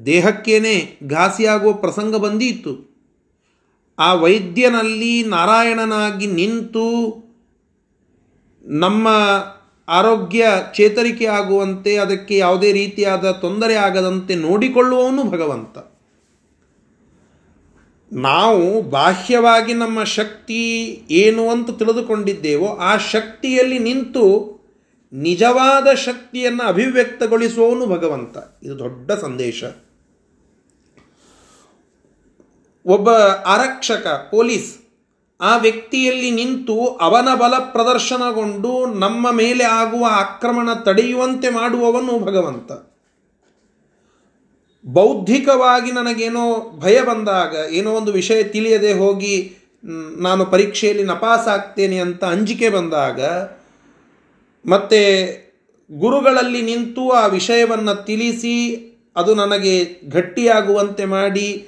ದೇಹಕ್ಕೇನೆ ಘಾಸಿಯಾಗುವ ಪ್ರಸಂಗ ಬಂದಿತ್ತು ಆ ವೈದ್ಯನಲ್ಲಿ ನಾರಾಯಣನಾಗಿ ನಿಂತು ನಮ್ಮ ಆರೋಗ್ಯ ಚೇತರಿಕೆ ಆಗುವಂತೆ, ಅದಕ್ಕೆ ಯಾವುದೇ ರೀತಿಯಾದ ತೊಂದರೆ ಆಗದಂತೆ ನೋಡಿಕೊಳ್ಳುವವನು ಭಗವಂತ. ನಾವು ಬಾಹ್ಯವಾಗಿ ನಮ್ಮ ಶಕ್ತಿ ಏನು ಅಂತ ತಿಳಿದುಕೊಂಡಿದ್ದೇವೋ, ಆ ಶಕ್ತಿಯಲ್ಲಿ ನಿಂತು ನಿಜವಾದ ಶಕ್ತಿಯನ್ನು ಅಭಿವ್ಯಕ್ತಗೊಳಿಸುವವನು ಭಗವಂತ. ಇದು ದೊಡ್ಡ ಸಂದೇಶ. ಒಬ್ಬ ಆರಕ್ಷಕ, ಪೊಲೀಸ್ ಆ ವ್ಯಕ್ತಿಯಲ್ಲಿ ನಿಂತು ಅವನ ಬಲ ಪ್ರದರ್ಶನಗೊಂಡು ನಮ್ಮ ಮೇಲೆ ಆಗುವ ಆಕ್ರಮಣ ತಡೆಯುವಂತೆ ಮಾಡುವವನು ಭಗವಂತ. ಬೌದ್ಧಿಕವಾಗಿ ನನಗೇನೋ ಭಯ ಬಂದಾಗ, ಏನೋ ಒಂದು ವಿಷಯ ತಿಳಿಯದೆ ಹೋಗಿ ನಾನು ಪರೀಕ್ಷೆಯಲ್ಲಿ ನಪಾಸಾಗ್ತೇನೆ ಅಂತ ಅಂಜಿಕೆ ಬಂದಾಗ, ಮತ್ತೆ ಗುರುಗಳಲ್ಲಿ ನಿಂತು ಆ ವಿಷಯವನ್ನು ತಿಳಿಸಿ, ಅದು ನನಗೆ ಗಟ್ಟಿಯಾಗುವಂತೆ ಮಾಡಿ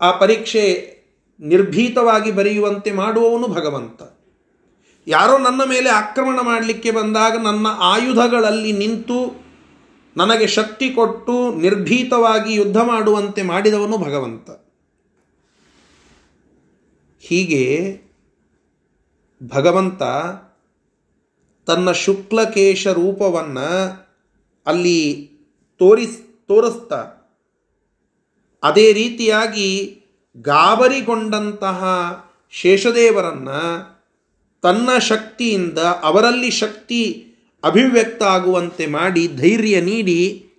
ಆ ಪರೀಕ್ಷೆ ನಿರ್ಭೀತವಾಗಿ ಬರೆಯುವಂತೆ ಮಾಡುವವನು ಭಗವಂತ. ಯಾರೋ ನನ್ನ ಮೇಲೆ ಆಕ್ರಮಣ ಮಾಡಲಿಕ್ಕೆ ಬಂದಾಗ ನನ್ನ ಆಯುಧಗಳಲ್ಲಿ ನಿಂತು ನನಗೆ ಶಕ್ತಿ ಕೊಟ್ಟು ನಿರ್ಭೀತವಾಗಿ ಯುದ್ಧ ಮಾಡುವಂತೆ ಮಾಡಿದವನು ಭಗವಂತ. ಹೀಗೆ ಭಗವಂತ ತನ್ನ ಶುಕ್ಲಕೇಶ ರೂಪವನ್ನು ಅಲ್ಲಿ ತೋರಿಸ್, ತೋರಿಸ್ತಾ, ಅದೇ ರೀತಿಯಾಗಿ ಗಾಬರಿಗೊಂಡಂತಹ ಶೇಷದೇವರನ್ನು ತನ್ನ ಶಕ್ತಿಯಿಂದ, ಅವರಲ್ಲಿ ಶಕ್ತಿ ಅಭಿವ್ಯಕ್ತ ಆಗುವಂತೆ ಮಾಡಿ ಧೈರ್ಯ ನೀಡಿ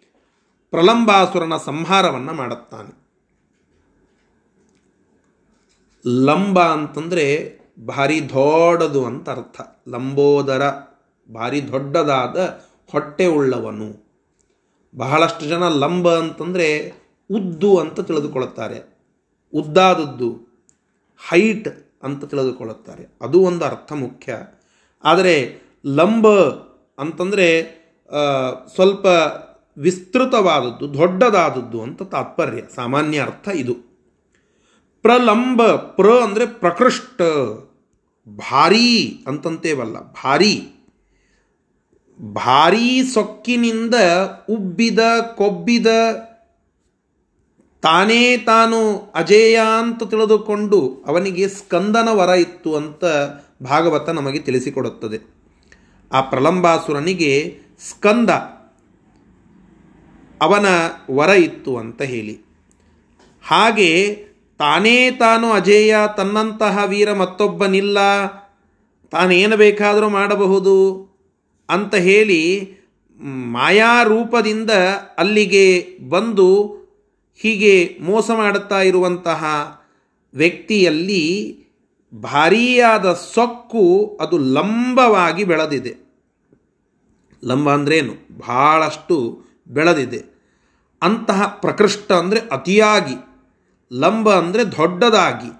ಪ್ರಲಂಬಾಸುರನ ಸಂಹಾರವನ್ನು ಮಾಡುತ್ತಾನೆ. ಲಂಬ ಅಂತಂದರೆ ಭಾರಿ ದೊಡ್ಡದು ಅಂತ ಅರ್ಥ. ಲಂಬೋದರ ಭಾರಿ ದೊಡ್ಡದಾದ ಹೊಟ್ಟೆ ಉಳ್ಳವನು. ಬಹಳಷ್ಟು ಜನ ಲಂಬ ಅಂತಂದರೆ ಉದ್ದು ಅಂತ ತಿಳಿದುಕೊಳ್ಳುತ್ತಾರೆ. ಉದ್ದಾದದ್ದು, ಹೈಟ್ ಅಂತ ತಿಳಿದುಕೊಳ್ಳುತ್ತಾರೆ. ಅದು ಒಂದು ಅರ್ಥ ಮುಖ್ಯ. ಆದರೆ ಲಂಬ ಅಂತಂದರೆ ಸ್ವಲ್ಪ ವಿಸ್ತೃತವಾದದ್ದು, ದೊಡ್ಡದಾದದ್ದು ಅಂತ ತಾತ್ಪರ್ಯ, ಸಾಮಾನ್ಯ ಅರ್ಥ ಇದು. ಪ್ರಲಂಬ, ಪ್ರ ಅಂದರೆ ಪ್ರಕೃಷ್ಟ, ಭಾರೀ ಅಂತಂತೇವಲ್ಲ, ಭಾರೀ. ಭಾರೀ ಸೊಕ್ಕಿನಿಂದ ಉಬ್ಬಿದ, ಕೊಬ್ಬಿದ ತಾನೇ ತಾನು ಅಜೇಯ ಅಂತ ತಿಳಿದುಕೊಂಡು ಅವನಿಗೆ ಸ್ಕಂದನ ವರ ಇತ್ತು ಅಂತ ಭಾಗವತ ನಮಗೆ ತಿಳಿಸಿಕೊಡುತ್ತದೆ. ಆ ಪ್ರಲಂಬಾಸುರನಿಗೆ ಸ್ಕಂದ ಅವನ ವರ ಇತ್ತು ಅಂತ ಹೇಳಿ. ಹಾಗೆ ತಾನೇ ತಾನು ಅಜೇಯ, ತನ್ನಂತಹ ವೀರ ಮತ್ತೊಬ್ಬನಿಲ್ಲ, ತಾನೇನು ಬೇಕಾದರೂ ಮಾಡಬಹುದು ಅಂತ ಹೇಳಿ ಮಾಯಾರೂಪದಿಂದ ಅಲ್ಲಿಗೆ ಬಂದು ಹೀಗೆ ಮೋಸ ಮಾಡುತ್ತಾ ಇರುವಂತಹ ವ್ಯಕ್ತಿಯಲ್ಲಿ ಭಾರೀಯಾದ ಸೊಕ್ಕು ಅದು ಲಂಬವಾಗಿ ಬೆಳೆದಿದೆ. ಲಂಬ ಅಂದ್ರೇನು ಭಾಳಷ್ಟು ಬೆಳೆದಿದೆ. ಅಂತಹ ಪ್ರಕೃಷ್ಟ ಅಂದರೆ ಅತಿಯಾಗಿ. ಲಂಬ ಅಂದರೆ ದೊಡ್ಡದಾಗಿ.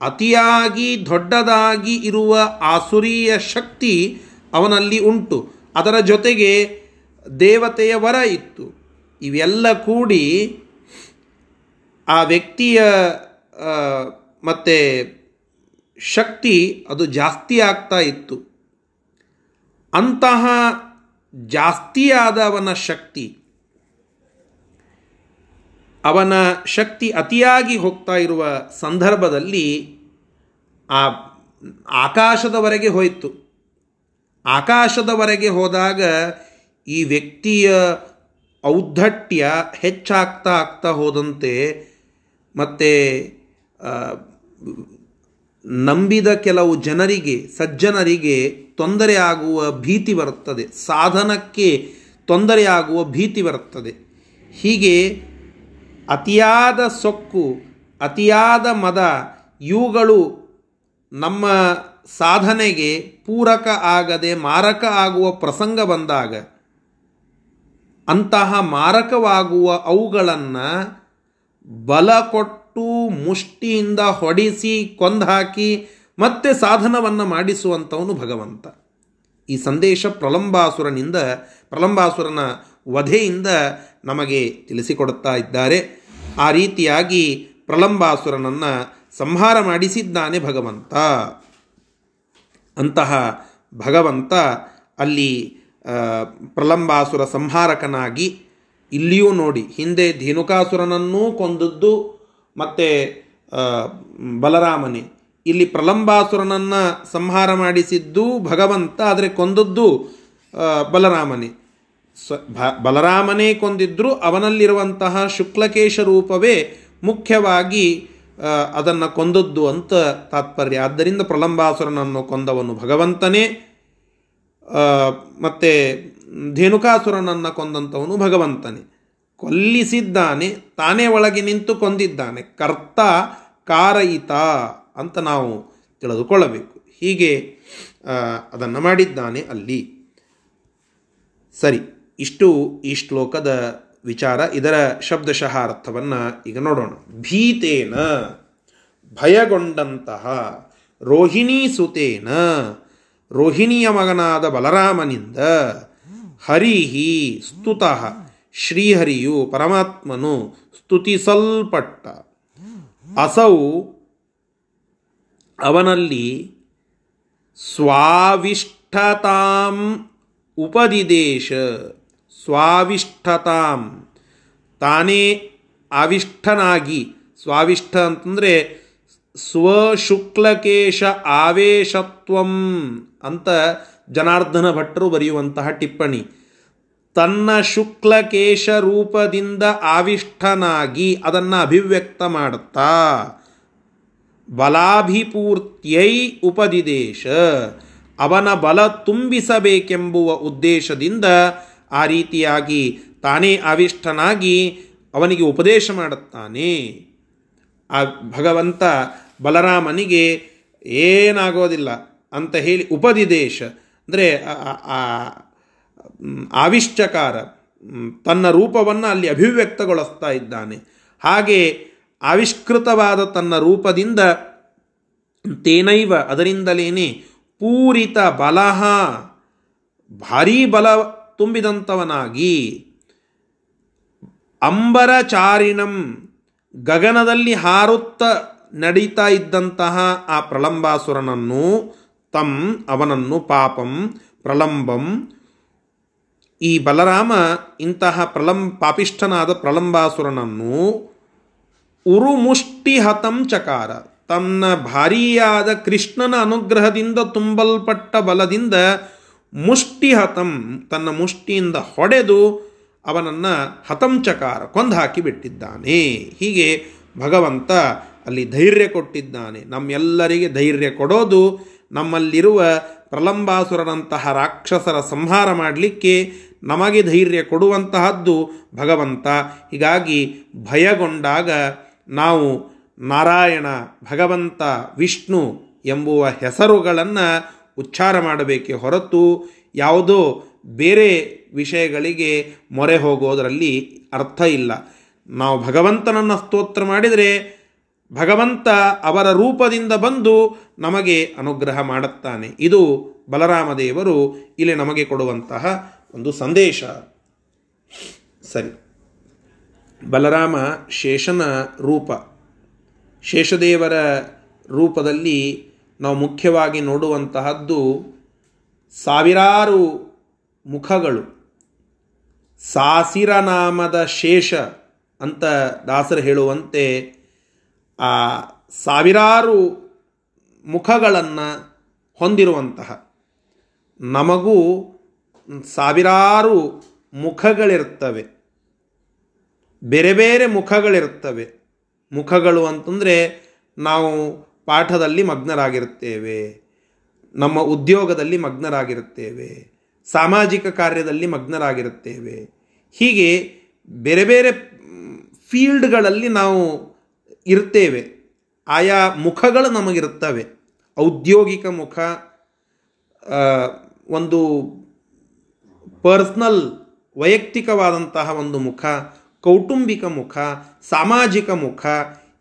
ಅತಿಯಾಗಿ ದೊಡ್ಡದಾಗಿ ಇರುವ ಆಸುರಿಯ ಶಕ್ತಿ ಅವನಲ್ಲಿ ಉಂಟು. ಅದರ ಜೊತೆಗೆ ದೇವತೆಯ ವರ ಇತ್ತು. ಇವೆಲ್ಲ ಕೂಡಿ ಆ ವ್ಯಕ್ತಿಯ ಮತ್ತು ಶಕ್ತಿ ಅದು ಜಾಸ್ತಿ ಆಗ್ತಾ ಇತ್ತು. ಅಂತಹ ಜಾಸ್ತಿಯಾದ ಅವನ ಶಕ್ತಿ ಅವನ ಶಕ್ತಿ ಅತಿಯಾಗಿ ಹೋಗ್ತಾ ಇರುವ ಸಂದರ್ಭದಲ್ಲಿ ಆ ಆಕಾಶದವರೆಗೆ ಹೋಯಿತು. ಆಕಾಶದವರೆಗೆ ಹೋದಾಗ ಈ ವ್ಯಕ್ತಿಯ ಔದ್ಧಟ್ಯ ಹೆಚ್ಚಾಗ್ತಾ ಆಗ್ತಾ ಹೋದಂತೆ ಮತ್ತು ನಂಬಿದ ಕೆಲವು ಜನರಿಗೆ, ಸಜ್ಜನರಿಗೆ ತೊಂದರೆ ಆಗುವ ಭೀತಿ ಬರುತ್ತದೆ. ಸಾಧನಕ್ಕೆ ತೊಂದರೆಯಾಗುವ ಭೀತಿ ಬರುತ್ತದೆ. ಹೀಗೆ ಅತಿಯಾದ ಸೊಕ್ಕು, ಅತಿಯಾದ ಮದ, ಇವುಗಳು ನಮ್ಮ ಸಾಧನೆಗೆ ಪೂರಕ ಆಗದೆ ಮಾರಕ ಆಗುವ ಪ್ರಸಂಗ ಬಂದಾಗ, ಅಂತಹ ಮಾರಕವಾಗುವ ಅವುಗಳನ್ನು ಬಲ ಕೊಟ್ಟು ಮುಷ್ಟಿಯಿಂದ ಹೊಡಿಸಿ ಕೊಂದಾಕಿ ಮತ್ತೆ ಸಾಧನವನ್ನು ಮಾಡಿಸುವಂಥವನು ಭಗವಂತ. ಈ ಸಂದೇಶ ಪ್ರಲಂಬಾಸುರನಿಂದ, ಪ್ರಲಂಬಾಸುರನ ವಧೆಯಿಂದ ನಮಗೆ ತಿಳಿಸಿಕೊಡುತ್ತಾ ಇದ್ದಾರೆ. ಆ ರೀತಿಯಾಗಿ ಪ್ರಲಂಬಾಸುರನನ್ನು ಸಂಹಾರ ಮಾಡಿಸಿದ್ದಾನೆ ಭಗವಂತ. ಅಂತಹ ಭಗವಂತ ಅಲ್ಲಿ ಪ್ರಲಂಬಾಸುರ ಸಂಹಾರಕನಾಗಿ ಇಲ್ಲಿಯೂ ನೋಡಿ, ಹಿಂದೆ ಧೇನುಕಾಸುರನನ್ನೂ ಕೊಂದದ್ದು ಮತ್ತೆ ಬಲರಾಮನೇ. ಇಲ್ಲಿ ಪ್ರಲಂಬಾಸುರನನ್ನು ಸಂಹಾರ ಮಾಡಿಸಿದ್ದು ಭಗವಂತ, ಆದರೆ ಕೊಂದದ್ದು ಬಲರಾಮನೇ. ಸ ಬಲರಾಮನೇ ಕೊಂದಿದ್ರು, ಅವನಲ್ಲಿರುವಂತಹ ಶುಕ್ಲಕೇಶ ರೂಪವೇ ಮುಖ್ಯವಾಗಿ ಅದನ್ನು ಕೊಂದದ್ದು ಅಂತ ತಾತ್ಪರ್ಯ. ಆದ್ದರಿಂದ ಪ್ರಲಂಬಾಸುರನನ್ನು ಕೊಂದವನು ಭಗವಂತನೇ. ಮತ್ತು ಧೇನುಕಾಸುರನನ್ನು ಕೊಂದಂಥವನು ಭಗವಂತನೇ. ಕೊಲ್ಲಿಸಿದ್ದಾನೆ, ತಾನೇ ಒಳಗೆ ನಿಂತು ಕೊಂದಿದ್ದಾನೆ. ಕರ್ತ, ಕಾರಯಿತ ಅಂತ ನಾವು ತಿಳಿದುಕೊಳ್ಳಬೇಕು. ಹೀಗೆ ಅದನ್ನು ಮಾಡಿದ್ದಾನೆ ಅಲ್ಲಿ. ಸರಿ, ಇಷ್ಟು ಈ ಶ್ಲೋಕದ ವಿಚಾರ. ಇದರ ಶಬ್ದಶಃ ಅರ್ಥವನ್ನು ಈಗ ನೋಡೋಣ. ಭೀತೇನ ಭಯಗೊಂಡಂತಹ ರೋಹಿಣಿ ಸುತೇನ ರೋಹಿಣಿಯ ಮಗನಾದ ಬಲರಾಮನಿಂದ ಹರಿಹಿ ಸ್ತುತಃ. ಶ್ರೀಹರಿಯು ಪರಮಾತ್ಮನು ಸ್ತುತಿಸಲ್ಪಟ್ಟ. ಅಸೌ ಅವನಲ್ಲಿ ಸ್ವಾವಿಷ್ಠತಾಂ ಉಪದಿದೇಶ. ಸ್ವಾವಿಷ್ಠತಾಂ. ತಾನೇ ಆವಿಷ್ಠನಾಗಿ ಸ್ವಾವಿಷ್ಠ ಅಂತಂದರೆ ಸ್ವಶುಕ್ಲಕೇಶ ಆವೇಶತ್ವಂ ಅಂತ ಜನಾರ್ದನ ಭಟ್ಟರು ಬರೆಯುವಂತಹ ಟಿಪ್ಪಣಿ. ತನ್ನ ಶುಕ್ಲಕೇಶ ರೂಪದಿಂದ ಆವಿಷ್ಟನಾಗಿ ಅದನ್ನು ಅಭಿವ್ಯಕ್ತ ಮಾಡುತ್ತಾ ಬಲಾಭಿಪೂರ್ತಿಯೈ ಉಪದಿದೇಶ, ಅವನ ಬಲ ತುಂಬಿಸಬೇಕೆಂಬುವ ಉದ್ದೇಶದಿಂದ ಆ ರೀತಿಯಾಗಿ ತಾನೇ ಆವಿಷ್ಠನಾಗಿ ಅವನಿಗೆ ಉಪದೇಶ ಮಾಡುತ್ತಾನೆ. ಆ ಭಗವಂತ ಬಲರಾಮನಿಗೆ ಏನಾಗೋದಿಲ್ಲ ಅಂತ ಹೇಳಿ ಉಪದಿದೇಶ ಅಂದರೆ ಆವಿಷ್ಟಕಾರ ತನ್ನ ರೂಪವನ್ನು ಅಲ್ಲಿ ಅಭಿವ್ಯಕ್ತಗೊಳಿಸ್ತಾ ಇದ್ದಾನೆ. ಹಾಗೆ ಆವಿಷ್ಕೃತವಾದ ತನ್ನ ರೂಪದಿಂದ ತೇನೈವ ಅದರಿಂದಲೇನೆ ಪೂರಿತ ಬಲಹ, ಭಾರೀ ಬಲ ತುಂಬಿದಂಥವನಾಗಿ ಅಂಬರಚಾರಿಣಂ ಗಗನದಲ್ಲಿ ಹಾರುತ್ತ ನಡೀತಾ ಇದ್ದಂತಹ ಆ ಪ್ರಲಂಬಾಸುರನನ್ನು ತಂ ಅವನನ್ನು ಪಾಪಂ, ಪ್ರಲಂಬಂ. ಈ ಬಲರಾಮ ಇಂತಹ ಪ್ರಲಂ, ಪಾಪಿಷ್ಠನಾದ ಪ್ರಲಂಬಾಸುರನನ್ನು ಉರುಮುಷ್ಟಿಹತಂ ಚಕಾರ. ತನ್ನ ಭಾರಿಯಾದ ಕೃಷ್ಣನ ಅನುಗ್ರಹದಿಂದ ತುಂಬಲ್ಪಟ್ಟ ಬಲದಿಂದ ಮುಷ್ಟಿಹತಂ, ತನ್ನ ಮುಷ್ಟಿಯಿಂದ ಹೊಡೆದು ಅವನನ್ನು ಹತಂಚಕಾರ ಕೊಂದು ಹಾಕಿಬಿಟ್ಟಿದ್ದಾನೆ ಹೀಗೆ ಭಗವಂತ ಅಲ್ಲಿ ಧೈರ್ಯ ಕೊಟ್ಟಿದ್ದಾನೆ. ನಮ್ಮೆಲ್ಲರಿಗೆ ಧೈರ್ಯ ಕೊಡೋದು ನಮ್ಮಲ್ಲಿರುವ ಪ್ರಲಂಬಾಸುರನಂತಹ ರಾಕ್ಷಸರ ಸಂಹಾರ ಮಾಡಲಿಕ್ಕೆ ನಮಗೆ ಧೈರ್ಯ ಕೊಡುವಂತಹದ್ದು ಭಗವಂತ. ಹೀಗಾಗಿ ಭಯಗೊಂಡಾಗ ನಾವು ನಾರಾಯಣ, ಭಗವಂತ, ವಿಷ್ಣು ಎಂಬುವ ಹೆಸರುಗಳನ್ನು ಉಚ್ಚಾರ ಮಾಡಬೇಕೆ ಹೊರತು ಯಾವುದೋ ಬೇರೆ ವಿಷಯಗಳಿಗೆ ಮೊರೆ ಹೋಗೋದರಲ್ಲಿ ಅರ್ಥ ಇಲ್ಲ. ನಾವು ಭಗವಂತನನ್ನು ಸ್ತೋತ್ರ ಮಾಡಿದರೆ ಭಗವಂತ ಅವರ ರೂಪದಿಂದ ಬಂದು ನಮಗೆ ಅನುಗ್ರಹ ಮಾಡುತ್ತಾನೆ. ಇದು ಬಲರಾಮದೇವರು ಇಲ್ಲಿ ನಮಗೆ ಕೊಡುವಂತಹ ಒಂದು ಸಂದೇಶ. ಸರಿ. ಬಲರಾಮ ಶೇಷನ ರೂಪ. ಶೇಷದೇವರ ರೂಪದಲ್ಲಿ ನಾವು ಮುಖ್ಯವಾಗಿ ನೋಡುವಂತಹದ್ದು ಸಾವಿರಾರು ಮುಖಗಳು. ಸಾಸಿರನಾಮದ ಶೇಷ ಅಂತ ದಾಸರು ಹೇಳುವಂತೆ ಆ ಸಾವಿರಾರು ಮುಖಗಳನ್ನು ಹೊಂದಿರುವಂತಹ ನಮಗೂ ಸಾವಿರಾರು ಮುಖಗಳಿರ್ತವೆ. ಬೇರೆ ಬೇರೆ ಮುಖಗಳಿರ್ತವೆ. ಮುಖಗಳು ಅಂತಂದರೆ ನಾವು ಪಾಠದಲ್ಲಿ ಮಗ್ನರಾಗಿರುತ್ತೇವೆ ನಮ್ಮ ಉದ್ಯೋಗದಲ್ಲಿ ಮಗ್ನರಾಗಿರುತ್ತೇವೆ ಸಾಮಾಜಿಕ ಕಾರ್ಯದಲ್ಲಿ ಮಗ್ನರಾಗಿರುತ್ತೇವೆ ಹೀಗೆ ಬೇರೆ ಬೇರೆ ಫೀಲ್ಡ್ಗಳಲ್ಲಿ ನಾವು ಇರ್ತೇವೆ. ಆಯಾ ಮುಖಗಳು ನಮಗಿರುತ್ತವೆ. ಔದ್ಯೋಗಿಕ ಮುಖ ಒಂದು ಪರ್ಸ್ನಲ್, ವೈಯಕ್ತಿಕವಾದಂತಹ ಒಂದು ಮುಖ, ಕೌಟುಂಬಿಕ ಮುಖ, ಸಾಮಾಜಿಕ ಮುಖ,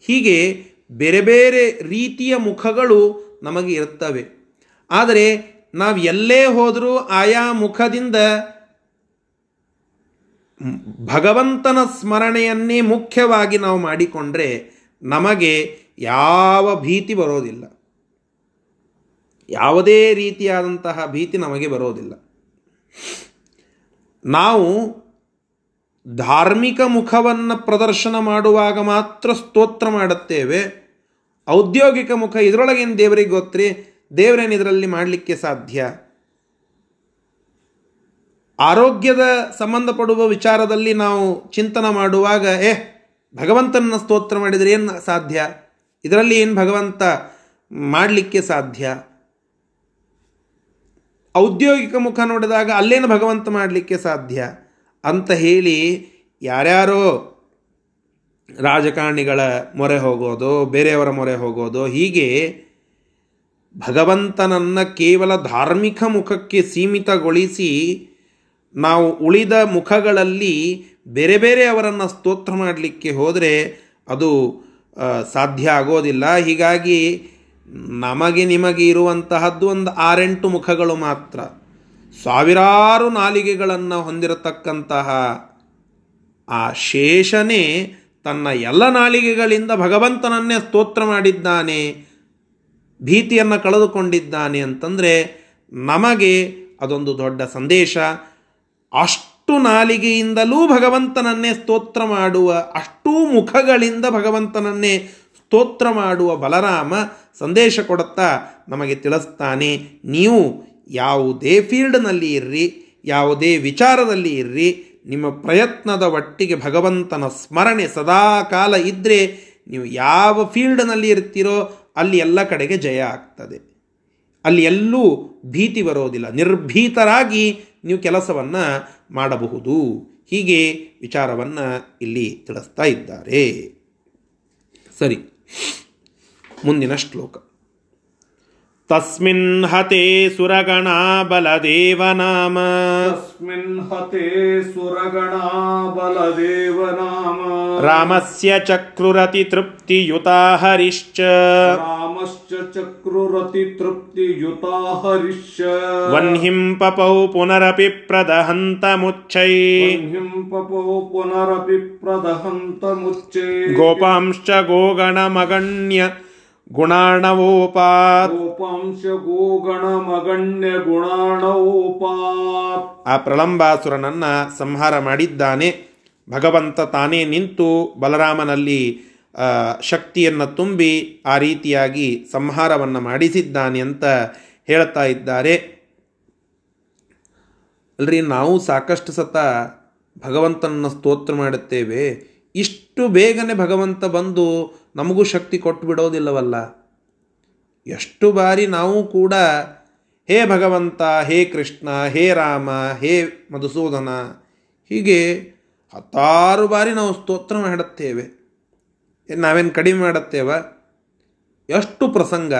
ಹೀಗೆ ಬೇರೆ ಬೇರೆ ರೀತಿಯ ಮುಖಗಳು ನಮಗೆ ಇರ್ತವೆ ಆದರೆ ನಾವು ಎಲ್ಲೇ ಹೋದರೂ ಆಯಾ ಮುಖದಿಂದ ಭಗವಂತನ ಸ್ಮರಣೆಯನ್ನೇ ಮುಖ್ಯವಾಗಿ ನಾವು ಮಾಡಿಕೊಂಡ್ರೆ ನಮಗೆ ಯಾವ ಭೀತಿ ಬರೋದಿಲ್ಲ. ಯಾವುದೇ ರೀತಿಯಾದಂತಹ ಭೀತಿ ನಮಗೆ ಬರೋದಿಲ್ಲ. ನಾವು ಧಾರ್ಮಿಕ ಮುಖವನ್ನು ಪ್ರದರ್ಶನ ಮಾಡುವಾಗ ಮಾತ್ರ ಸ್ತೋತ್ರ ಮಾಡುತ್ತೇವೆ. ಔದ್ಯೋಗಿಕ ಮುಖ ಇದರೊಳಗೇನು ದೇವರಿಗೆ ಗೊತ್ತ್ರಿ? ದೇವರೇನು ಇದರಲ್ಲಿ ಮಾಡಲಿಕ್ಕೆ ಸಾಧ್ಯ? ಆರೋಗ್ಯದ ಸಂಬಂಧಪಡುವ ವಿಚಾರದಲ್ಲಿ ನಾವು ಚಿಂತನೆ ಮಾಡುವಾಗ, ಏ ಭಗವಂತನ ಸ್ತೋತ್ರ ಮಾಡಿದರೆ ಏನು ಸಾಧ್ಯ? ಇದರಲ್ಲಿ ಏನು ಭಗವಂತ ಮಾಡಲಿಕ್ಕೆ ಸಾಧ್ಯ? ಔದ್ಯೋಗಿಕ ಮುಖ ನೋಡಿದಾಗ ಅಲ್ಲೇನು ಭಗವಂತ ಮಾಡಲಿಕ್ಕೆ ಸಾಧ್ಯ? ಅಂತ ಹೇಳಿ ಯಾರ್ಯಾರೋ ರಾಜಕಾರಣಿಗಳ ಮೊರೆ ಹೋಗೋದು, ಬೇರೆಯವರ ಮೊರೆ ಹೋಗೋದು, ಹೀಗೆ ಭಗವಂತನನ್ನು ಕೇವಲ ಧಾರ್ಮಿಕ ಮುಖಕ್ಕೆ ಸೀಮಿತಗೊಳಿಸಿ ನಾವು ಉಳಿದ ಮುಖಗಳಲ್ಲಿ ಬೇರೆ ಬೇರೆ ಅವರನ್ನು ಸ್ತೋತ್ರ ಮಾಡಲಿಕ್ಕೆ ಹೋದರೆ ಅದು ಸಾಧ್ಯ ಆಗೋದಿಲ್ಲ. ಹೀಗಾಗಿ ನಮಗೆ ನಿಮಗೆ ಇರುವಂತಹದ್ದು ಒಂದು ಆರೆಂಟು ಮುಖಗಳು ಮಾತ್ರ. ಸಾವಿರಾರು ನಾಲಿಗೆಗಳನ್ನು ಹೊಂದಿರತಕ್ಕಂತಹ ಆ ಶೇಷನೇ ತನ್ನ ಎಲ್ಲ ನಾಲಿಗೆಗಳಿಂದ ಭಗವಂತನನ್ನೇ ಸ್ತೋತ್ರ ಮಾಡಿದ್ದಾನೆ, ಭೀತಿಯನ್ನು ಕಳೆದುಕೊಂಡಿದ್ದಾನೆ ಅಂತಂದರೆ ನಮಗೆ ಅದೊಂದು ದೊಡ್ಡ ಸಂದೇಶ. ಅಷ್ಟು ನಾಲಿಗೆಯಿಂದಲೂ ಭಗವಂತನನ್ನೇ ಸ್ತೋತ್ರ ಮಾಡುವ, ಅಷ್ಟೂ ಮುಖಗಳಿಂದ ಭಗವಂತನನ್ನೇ ಸ್ತೋತ್ರ ಮಾಡುವ ಬಲರಾಮ ಸಂದೇಶ ಕೊಡುತ್ತಾ ನಮಗೆ ತಿಳಿಸ್ತಾನೆ, ನೀವು ಯಾವುದೇ ಫೀಲ್ಡ್ನಲ್ಲಿ ಇರ್ರಿ, ಯಾವುದೇ ವಿಚಾರದಲ್ಲಿ ಇರ್ರಿ, ನಿಮ್ಮ ಪ್ರಯತ್ನದ ಒಟ್ಟಿಗೆ ಭಗವಂತನ ಸ್ಮರಣೆ ಸದಾ ಕಾಲ ಇದ್ದರೆ ನೀವು ಯಾವ ಫೀಲ್ಡ್ನಲ್ಲಿ ಇರ್ತೀರೋ ಅಲ್ಲಿ ಎಲ್ಲ ಕಡೆಗೆ ಜಯ ಆಗ್ತದೆ. ಅಲ್ಲಿ ಎಲ್ಲೂ ಭೀತಿ ಬರೋದಿಲ್ಲ. ನಿರ್ಭೀತರಾಗಿ ನೀವು ಕೆಲಸವನ್ನು ಮಾಡಬಹುದು ಹೀಗೆ ವಿಚಾರವನ್ನು ಇಲ್ಲಿ ತಿಳಿಸ್ತಾ ಇದ್ದಾರೆ ಸರಿ ಮುಂದಿನ ಶ್ಲೋಕ ತಸ್ಮಿನ್ ಹತೆ ಸುರಗಣಾ ಬಲದೇವ ನಾಮ तस्मिन् हते सुरगणा बलदेव नाम ರಾಮಸ್ಯ ಚಕ್ರುರತಿ ತೃಪ್ತಿಯುತಾ ಹರಿಶ್ಚ ರಾಮಶ್ಚ ಚಕ್ರುರತಿ ತೃಪ್ತಿಯುತಾ ಹರಿಶ್ಚ ವನ್ಹಿಂ ಪಪೌ ಪುನರಪಿ ಪ್ರದಹಂತ ಮುಚ್ಚೈ ವನ್ಹಿಂ ಪಪೌ ಪುನರಪಿ ಪ್ರದಹಂತ ಮುಚ್ಚೈ ಗೋಪಾಂಶ್ಚ ಗೋಗಣಮಗಣ್ಯ ಗುಣಾಣವೋಪಾತ್ ಗೋಪಾಂಶ ಗೋಗಣಮಗಣ್ಯ ಗುಣಾಣವೋಪಾತ್ ಆ ಪ್ರಲಂಬಾಸುರನನ್ನ ಸಂಹಾರ ಮಾಡಿದ್ದಾನೆ ಭಗವಂತ ತಾನೇ ನಿಂತು ಬಲರಾಮನಲ್ಲಿ ಶಕ್ತಿಯನ್ನು ತುಂಬಿ ಆ ರೀತಿಯಾಗಿ ಸಂಹಾರವನ್ನು ಮಾಡಿಸಿದ್ದಾನೆ ಅಂತ ಹೇಳ್ತಾ ಇದ್ದಾರೆ. ಅಲ್ರಿ, ನಾವು ಸಾಕಷ್ಟು ಸತ ಭಗವಂತನನ್ನು ಸ್ತೋತ್ರ ಮಾಡುತ್ತೇವೆ. ಇಷ್ಟು ಬೇಗನೆ ಭಗವಂತ ಬಂದು ನಮಗೂ ಶಕ್ತಿ ಕೊಟ್ಟು ಬಿಡೋದಿಲ್ಲವಲ್ಲ? ಎಷ್ಟು ಬಾರಿ ನಾವು ಕೂಡ, ಹೇ ಭಗವಂತ, ಹೇ ಕೃಷ್ಣ, ಹೇ ರಾಮ, ಹೇ ಮಧುಸೂದನ, ಹೀಗೆ ಹತ್ತಾರು ಬಾರಿ ನಾವು ಸ್ತೋತ್ರ ಮಾಡುತ್ತೇವೆ. ನಾವೇನು ಕಡಿಮೆ ಮಾಡುತ್ತೇವ? ಎಷ್ಟು ಪ್ರಸಂಗ.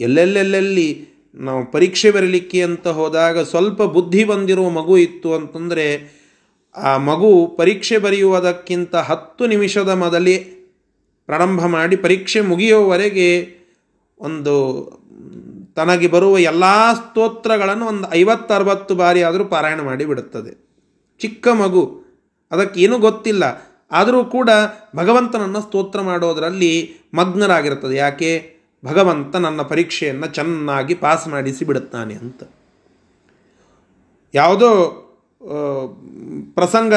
ಎಲ್ಲೆಲ್ಲೆಲ್ಲೆಲ್ಲಿ ನಾವು ಪರೀಕ್ಷೆ ಬರಲಿಕ್ಕೆ ಅಂತ ಹೋದಾಗ ಸ್ವಲ್ಪ ಬುದ್ಧಿ ಬಂದಿರುವ ಮಗು ಇತ್ತು ಅಂತಂದರೆ ಆ ಮಗು ಪರೀಕ್ಷೆ ಬರೆಯುವುದಕ್ಕಿಂತ ಹತ್ತು ನಿಮಿಷದ ಮೊದಲೇ ಪ್ರಾರಂಭ ಮಾಡಿ ಪರೀಕ್ಷೆ ಮುಗಿಯುವವರೆಗೆ ಒಂದು ತನಗೆ ಬರುವ ಎಲ್ಲ ಸ್ತೋತ್ರಗಳನ್ನು ಒಂದು ಐವತ್ತರವತ್ತು ಬಾರಿ ಆದರೂ ಪಾರಾಯಣ ಮಾಡಿ ಬಿಡುತ್ತದೆ. ಚಿಕ್ಕ ಮಗು. ಅದಕ್ಕೇನೂ ಗೊತ್ತಿಲ್ಲ. ಆದರೂ ಕೂಡ ಭಗವಂತನನ್ನು ಸ್ತೋತ್ರ ಮಾಡೋದರಲ್ಲಿ ಮಗ್ನರಾಗಿರ್ತದೆ ಯಾಕೆ? ಭಗವಂತ ನನ್ನ ಪರೀಕ್ಷೆಯನ್ನು ಚೆನ್ನಾಗಿ ಪಾಸ್ ಮಾಡಿಸಿ ಬಿಡುತ್ತಾನೆ ಅಂತ. ಯಾವುದೋ ಪ್ರಸಂಗ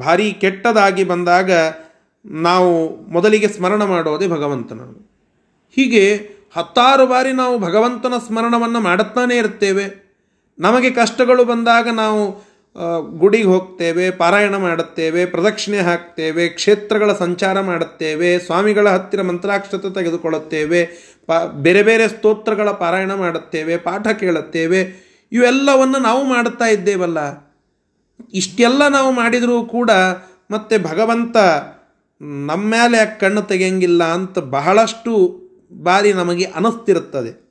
ಭಾರಿ ಕೆಟ್ಟದಾಗಿ ಬಂದಾಗ ನಾವು ಮೊದಲಿಗೆ ಸ್ಮರಣ ಮಾಡೋದೇ ಭಗವಂತನನ್ನು ಹೀಗೆ ಹತ್ತಾರು ಬಾರಿ ನಾವು ಭಗವಂತನ ಸ್ಮರಣವನ್ನು ಮಾಡುತ್ತಾನೇ ಇರ್ತೇವೆ ನಮಗೆ ಕಷ್ಟಗಳು ಬಂದಾಗ ನಾವು ಗುಡಿಗೆ ಹೋಗ್ತೇವೆ, ಪಾರಾಯಣ ಮಾಡುತ್ತೇವೆ, ಪ್ರದಕ್ಷಿಣೆ ಹಾಕ್ತೇವೆ, ಕ್ಷೇತ್ರಗಳ ಸಂಚಾರ ಮಾಡುತ್ತೇವೆ, ಸ್ವಾಮಿಗಳ ಹತ್ತಿರ ಮಂತ್ರಾಕ್ಷತೆ ತೆಗೆದುಕೊಳ್ಳುತ್ತೇವೆ, ಪ, ಬೇರೆ ಬೇರೆ ಸ್ತೋತ್ರಗಳ ಪಾರಾಯಣ ಮಾಡುತ್ತೇವೆ, ಪಾಠ ಕೇಳುತ್ತೇವೆ. ಇವೆಲ್ಲವನ್ನು ನಾವು ಮಾಡುತ್ತಾ ಇದ್ದೇವಲ್ಲ. ಇಷ್ಟೆಲ್ಲ ನಾವು ಮಾಡಿದರೂ ಕೂಡ ಮತ್ತೆ ಭಗವಂತ ನಮ್ಮ ಮೇಲೆ ಕಣ್ಣು ತೆಗೆಯಂಗಿಲ್ಲ ಅಂತ ಬಹಳಷ್ಟು ಬಾರಿ ನಮಗೆ ಅನಿಸ್ತಿರುತ್ತದೆ.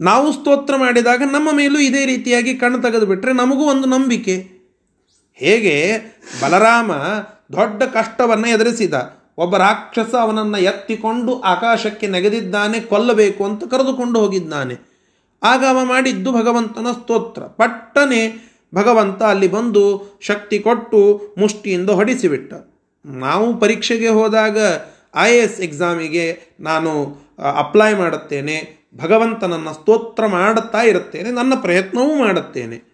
ನಾವು ಸ್ತೋತ್ರ ಮಾಡಿದಾಗ ನಮ್ಮ ಮೇಲೂ ಇದೇ ರೀತಿಯಾಗಿ ಕಣ್ಣು ತೆಗೆದುಬಿಟ್ರೆ ನಮಗೂ ಒಂದು ನಂಬಿಕೆ. ಹೇಗೆ? ಬಲರಾಮ ದೊಡ್ಡ ಕಷ್ಟವನ್ನು ಎದುರಿಸಿದ. ಒಬ್ಬ ರಾಕ್ಷಸ ಅವನನ್ನು ಎತ್ತಿಕೊಂಡು ಆಕಾಶಕ್ಕೆ ನೆಗೆದಿದ್ದಾನೆ, ಕೊಲ್ಲಬೇಕು ಅಂತ ಕರೆದುಕೊಂಡು ಹೋಗಿದ್ದಾನೆ. ಆಗ ಅವ ಮಾಡಿದ್ದು ಭಗವಂತನ ಸ್ತೋತ್ರ. ಪಟ್ಟನೆ ಭಗವಂತ ಅಲ್ಲಿ ಬಂದು ಶಕ್ತಿ ಕೊಟ್ಟು ಮುಷ್ಟಿಯಿಂದ ಹೊಡಿಸಿಬಿಟ್ಟ. ನಾವು ಪರೀಕ್ಷೆಗೆ ಹೋದಾಗ ಐ ಎ ಎಸ್ ಎಕ್ಸಾಮಿಗೆ ನಾನು ಅಪ್ಲೈ ಮಾಡುತ್ತೇನೆ. ಭಗವಂತನನ್ನು ಸ್ತೋತ್ರ ಮಾಡುತ್ತಾ ಇರುತ್ತೇನೆ, ನನ್ನ ಪ್ರಯತ್ನವೂ ಮಾಡುತ್ತೇನೆ.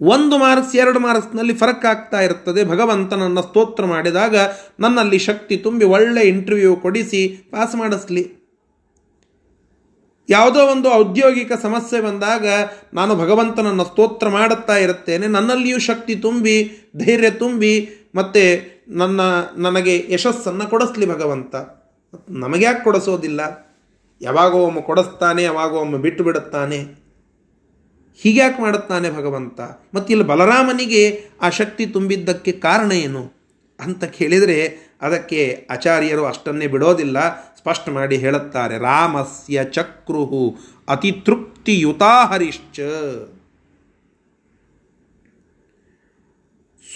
ಒಂದು ಮಾರ್ಕ್ಸ್, ಎರಡು ಮಾರ್ಕ್ಸ್ನಲ್ಲಿ ಫರಕ್ ಆಗ್ತಾ ಇರ್ತದೆ. ಭಗವಂತನನ್ನು ಸ್ತೋತ್ರ ಮಾಡಿದಾಗ ನನ್ನಲ್ಲಿ ಶಕ್ತಿ ತುಂಬಿ ಒಳ್ಳೆ ಇಂಟರ್ವ್ಯೂ ಕೊಡಿಸಿ ಪಾಸ್ ಮಾಡಿಸ್ಲಿ. ಯಾವುದೋ ಒಂದು ಔದ್ಯೋಗಿಕ ಸಮಸ್ಯೆ ಬಂದಾಗ ನಾನು ಭಗವಂತನನ್ನು ಸ್ತೋತ್ರ ಮಾಡುತ್ತಾ ಇರುತ್ತೇನೆ. ನನ್ನಲ್ಲಿಯೂ ಶಕ್ತಿ ತುಂಬಿ, ಧೈರ್ಯ ತುಂಬಿ, ಮತ್ತು ನನ್ನ, ನನಗೆ ಯಶಸ್ಸನ್ನು ಕೊಡಿಸ್ಲಿ ಭಗವಂತ. ನಮಗೆ ಯಾಕೆ ಕೊಡಿಸೋದಿಲ್ಲ. ಯಾವಾಗೋ ಒಮ್ಮೆ ಕೊಡಿಸ್ತಾನೆ, ಯಾವಾಗೋ ಒಮ್ಮೆ ಬಿಟ್ಟು ಬಿಡುತ್ತಾನೆ. ಹೀಗ್ಯಾಕೆ ಮಾಡುತ್ತಾನೆ ಭಗವಂತ? ಮತ್ತು ಇಲ್ಲಿ ಬಲರಾಮನಿಗೆ ಆ ಶಕ್ತಿ ತುಂಬಿದ್ದಕ್ಕೆ ಕಾರಣ ಏನು? ಅಂತ ಕೇಳಿದರೆ ಅದಕ್ಕೆ ಆಚಾರ್ಯರು ಅಷ್ಟನ್ನೇ ಬಿಡೋದಿಲ್ಲ, ಸ್ಪಷ್ಟ ಮಾಡಿ ಹೇಳುತ್ತಾರೆ, ರಾಮಸ್ಯ ಚಕ್ರುಹು ಅತಿ ತೃಪ್ತಿಯುತಾ ಹರಿಶ್ಚ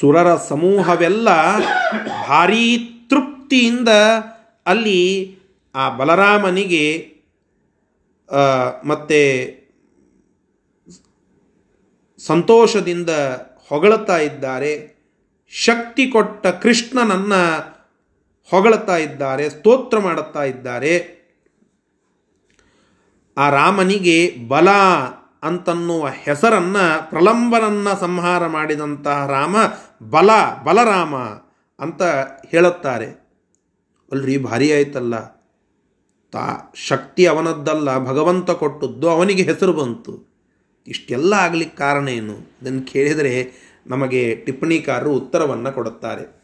ಸುರರ ಸಮೂಹವೆಲ್ಲ ಭಾರೀ ತೃಪ್ತಿಯಿಂದ ಅಲ್ಲಿ ಆ ಬಲರಾಮನಿಗೆ ಮತ್ತೆ ಸಂತೋಷದಿಂದ ಹೊಗಳುತ್ತಾ ಇದ್ದಾರೆ, ಶಕ್ತಿ ಕೊಟ್ಟ ಕೃಷ್ಣನನ್ನು ಹೊಗಳುತ್ತಾ ಇದ್ದಾರೆ, ಸ್ತೋತ್ರ ಮಾಡುತ್ತಾ ಇದ್ದಾರೆ. ಆ ರಾಮನಿಗೆ ಬಲ ಅಂತನ್ನುವ ಹೆಸರನ್ನು, ಪ್ರಲಂಬನನ್ನು ಸಂಹಾರ ಮಾಡಿದಂತಹ ರಾಮ ಬಲ, ಬಲರಾಮ ಅಂತ ಹೇಳುತ್ತಾರೆ. ಅಲ್ರಿ, ಭಾರಿ ಆಯ್ತಲ್ಲ. ತಾ ಶಕ್ತಿ ಅವನದ್ದಲ್ಲ, ಭಗವಂತ ಕೊಟ್ಟದ್ದು ಅವನಿಗೆ ಹೆಸರು ಬಂತು. ಇಷ್ಟೆಲ್ಲ ಆಗಲಿಕ್ಕೆ ಕಾರಣ ಏನು? ಇದನ್ನು ಕೇಳಿದರೆ ನಮಗೆ ಟಿಪ್ಪಣಿಕಾರರು ಉತ್ತರವನ್ನು ಕೊಡುತ್ತಾರೆ.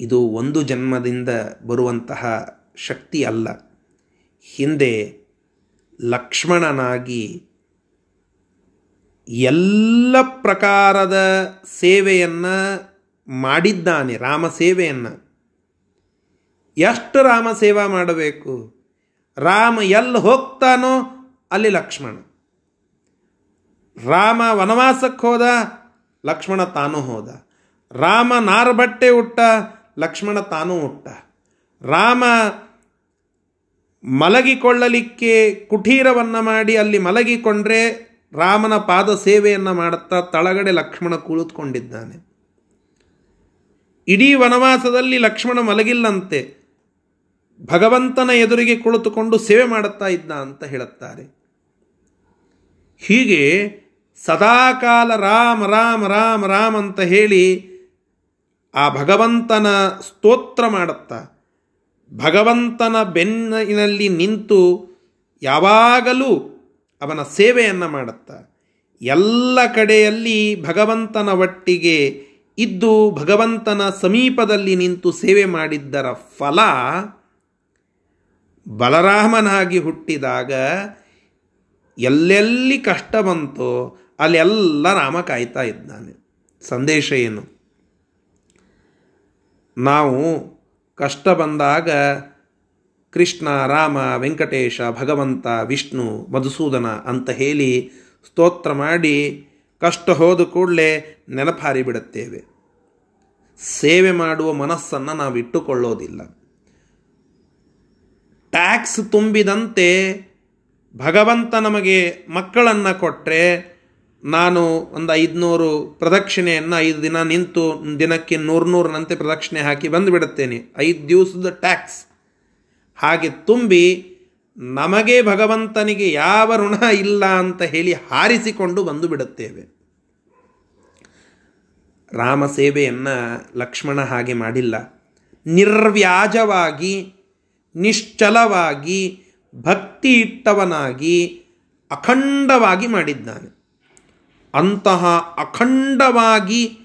ಇದು ಒಂದು ಜನ್ಮದಿಂದ ಬರುವಂತಹ ಶಕ್ತಿ ಅಲ್ಲ. ಹಿಂದೆ ಲಕ್ಷ್ಮಣನಾಗಿ ಎಲ್ಲ ಪ್ರಕಾರದ ಸೇವೆಯನ್ನು ಮಾಡಿದ್ದಾನೆ, ರಾಮ ಸೇವೆಯನ್ನು. ಎಷ್ಟು ರಾಮ ಸೇವಾ ಮಾಡಬೇಕು? ರಾಮ ಎಲ್ಲಿ ಹೋಗ್ತಾನೋ ಅಲ್ಲಿ ಲಕ್ಷ್ಮಣ. ರಾಮ ವನವಾಸಕ್ಕೆ ಹೋದ, ಲಕ್ಷ್ಮಣ ತಾನು ಹೋದ. ರಾಮ ನಾರ ಬಟ್ಟೆ ಉಟ್ಟ, ಲಕ್ಷ್ಮಣ ತಾನೂ ಹುಟ್ಟ ರಾಮ ಮಲಗಿಕೊಳ್ಳಲಿಕ್ಕೆ ಕುಟೀರವನ್ನು ಮಾಡಿ ಅಲ್ಲಿ ಮಲಗಿಕೊಂಡ್ರೆ ರಾಮನ ಪಾದ ಸೇವೆಯನ್ನು ಮಾಡುತ್ತಾ ತಳಗಡೆ ಲಕ್ಷ್ಮಣ ಕುಳಿತುಕೊಂಡಿದ್ದಾನೆ ಇಡೀ ವನವಾಸದಲ್ಲಿ ಲಕ್ಷ್ಮಣ ಮಲಗಿಲ್ಲಂತೆ. ಭಗವಂತನ ಎದುರಿಗೆ ಕುಳಿತುಕೊಂಡು ಸೇವೆ ಮಾಡುತ್ತಾ ಇದ್ದ ಅಂತ ಹೇಳುತ್ತಾರೆ. ಹೀಗೆ ಸದಾಕಾಲ ರಾಮ ರಾಮ ರಾಮ ರಾಮ ಅಂತ ಹೇಳಿ ಆ ಭಗವಂತನ ಸ್ತೋತ್ರ ಮಾಡುತ್ತಾ, ಭಗವಂತನ ಬೆನ್ನಿನಲ್ಲಿ ನಿಂತು ಯಾವಾಗಲೂ ಅವನ ಸೇವೆಯನ್ನು ಮಾಡುತ್ತಾ, ಎಲ್ಲ ಕಡೆಯಲ್ಲಿ ಭಗವಂತನ ಒಟ್ಟಿಗೆ ಇದ್ದು ಭಗವಂತನ ಸಮೀಪದಲ್ಲಿ ನಿಂತು ಸೇವೆ ಮಾಡಿದ್ದರ ಫಲ ಬಲರಾಮನಾಗಿ ಹುಟ್ಟಿದಾಗ ಎಲ್ಲೆಲ್ಲಿ ಕಷ್ಟ ಬಂತೋ ಅಲ್ಲೆಲ್ಲ ರಾಮ ಕಾಯ್ತಾ ಇದ್ದಾನೆ. ಸಂದೇಶ ಏನು? ನಾವು ಕಷ್ಟ ಬಂದಾಗ ಕೃಷ್ಣ, ರಾಮ, ವೆಂಕಟೇಶ, ಭಗವಂತ, ವಿಷ್ಣು, ಮಧುಸೂದನ ಅಂತ ಹೇಳಿ ಸ್ತೋತ್ರ ಮಾಡಿ ಕಷ್ಟ ಹೋದ ಕೂಡಲೇ ನೆನಪಾರಿ ಬಿಡುತ್ತೇವೆ ಸೇವೆ ಮಾಡುವ ಮನಸ್ಸನ್ನು ನಾವು ಇಟ್ಟುಕೊಳ್ಳೋದಿಲ್ಲ ಟ್ಯಾಕ್ಸ್ ತುಂಬಿದಂತೆ ಭಗವಂತ ನಮಗೆ ಮಕ್ಕಳನ್ನು ಕೊಟ್ಟರೆ ನಾನು ಒಂದು ಐದುನೂರು ಪ್ರದಕ್ಷಿಣೆಯನ್ನು ಐದು ದಿನ ನಿಂತು ದಿನಕ್ಕೆ ನೂರು ನೂರನಂತೆ ಪ್ರದಕ್ಷಿಣೆ ಹಾಕಿ ಬಂದುಬಿಡುತ್ತೇನೆ ಐದು ದಿವಸದ ಟ್ಯಾಕ್ಸ್. ಹಾಗೆ ತುಂಬಿ ನಮಗೆ ಭಗವಂತನಿಗೆ ಯಾವ ಋಣ ಇಲ್ಲ ಅಂತ ಹೇಳಿ ಹಾರಿಸಿಕೊಂಡು ಬಂದು ಬಿಡುತ್ತೇವೆ. ರಾಮ ಸೇವೆಯನ್ನು ಲಕ್ಷ್ಮಣ ಹಾಗೆ ಮಾಡಿಲ್ಲ. ನಿರ್ವ್ಯಾಜವಾಗಿ ನಿಶ್ಚಲವಾಗಿ ಭಕ್ತಿ ಇಟ್ಟವನಾಗಿ ಅಖಂಡವಾಗಿ ಮಾಡಿದ್ದಾನೆ. ಅಂತಹ ಅಖಂಡವಾಗಿ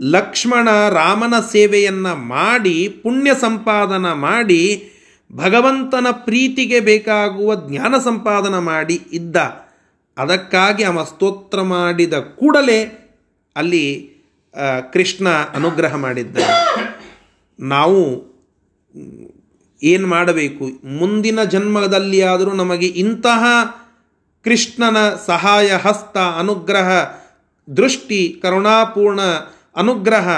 ಲಕ್ಷ್ಮಣ ರಾಮನ ಸೇವೆಯನ್ನು ಮಾಡಿ, ಪುಣ್ಯ ಸಂಪಾದನ ಮಾಡಿ, ಭಗವಂತನ ಪ್ರೀತಿಗೆ ಬೇಕಾಗುವ ಜ್ಞಾನ ಸಂಪಾದನ ಮಾಡಿ ಇದ್ದ, ಅದಕ್ಕಾಗಿ ಅವ ಸ್ತೋತ್ರ ಮಾಡಿದ ಕೂಡಲೇ ಅಲ್ಲಿ ಕೃಷ್ಣ ಅನುಗ್ರಹ ಮಾಡಿದ್ದಾನೆ. ನಾವು ಏನು ಮಾಡಬೇಕು? ಮುಂದಿನ ಜನ್ಮದಲ್ಲಿ ಆದರೂ ನಮಗೆ ಇಂತಹ ಕೃಷ್ಣನ ಸಹಾಯ, ಹಸ್ತ, ಅನುಗ್ರಹ, ದೃಷ್ಟಿ, ಕರುಣಾಪೂರ್ಣ ಅನುಗ್ರಹ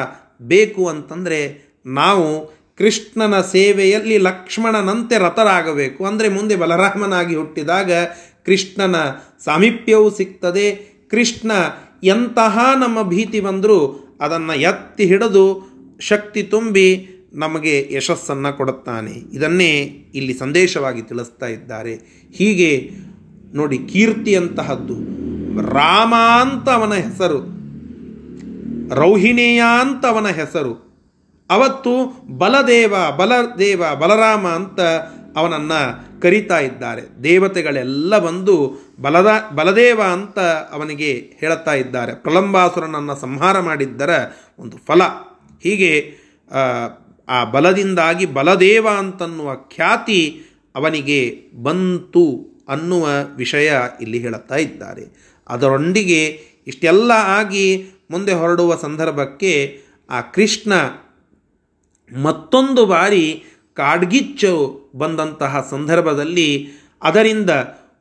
ಬೇಕು ಅಂತಂದರೆ ನಾವು ಕೃಷ್ಣನ ಸೇವೆಯಲ್ಲಿ ಲಕ್ಷ್ಮಣನಂತೆ ರಥರಾಗಬೇಕು. ಅಂದರೆ ಮುಂದೆ ಬಲರಾಮನಾಗಿ ಹುಟ್ಟಿದಾಗ ಕೃಷ್ಣನ ಸಾಮೀಪ್ಯವೂ ಸಿಗ್ತದೆ. ಕೃಷ್ಣ ಎಂತಹ ನಮ್ಮ ಭೀತಿ ಬಂದರೂ ಅದನ್ನು ಎತ್ತಿ ಹಿಡಿದು ಶಕ್ತಿ ತುಂಬಿ ನಮಗೆ ಯಶಸ್ಸನ್ನು ಕೊಡುತ್ತಾನೆ. ಇದನ್ನೇ ಇಲ್ಲಿ ಸಂದೇಶವಾಗಿ ತಿಳಿಸ್ತಾ ಇದ್ದಾರೆ. ಹೀಗೆ ನೋಡಿ ಕೀರ್ತಿ ಅಂತಹದ್ದು ರಾಮ ಅಂತ ಅವನ ಹೆಸರು. ರೌಹಿಣೇಯ ಅಂತ ಅವನ ಹೆಸರು. ಅವತ್ತು ಬಲದೇವ ಬಲದೇವ, ಬಲರಾಮ ಅಂತ ಅವನನ್ನು ಕರೀತಾ ಇದ್ದಾರೆ. ದೇವತೆಗಳೆಲ್ಲ ಬಂದು ಬಲದ, ಬಲದೇವ ಅಂತ ಅವನಿಗೆ ಹೇಳುತ್ತಾ ಇದ್ದಾರೆ. ಪ್ರಲಂಬಾಸುರನನ್ನು ಸಂಹಾರ ಮಾಡಿದ್ದರ ಒಂದು ಫಲ. ಹೀಗೆ ಆ ಬಲದಿಂದಾಗಿ ಬಲದೇವ ಅಂತನ್ನುವ ಖ್ಯಾತಿ ಅವನಿಗೆ ಬಂತು ಅನ್ನುವ ವಿಷಯ ಇಲ್ಲಿ ಹೇಳುತ್ತಾ ಇದ್ದಾರೆ. ಅದರೊಂದಿಗೆ ಇಷ್ಟೆಲ್ಲ ಆಗಿ ಮುಂದೆ ಹೊರಡುವ ಸಂದರ್ಭಕ್ಕೆ ಆ ಕೃಷ್ಣ ಮತ್ತೊಂದು ಬಾರಿ ಕಾಡ್ಗಿಚ್ಚು ಬಂದಂತಹ ಸಂದರ್ಭದಲ್ಲಿ ಅದರಿಂದ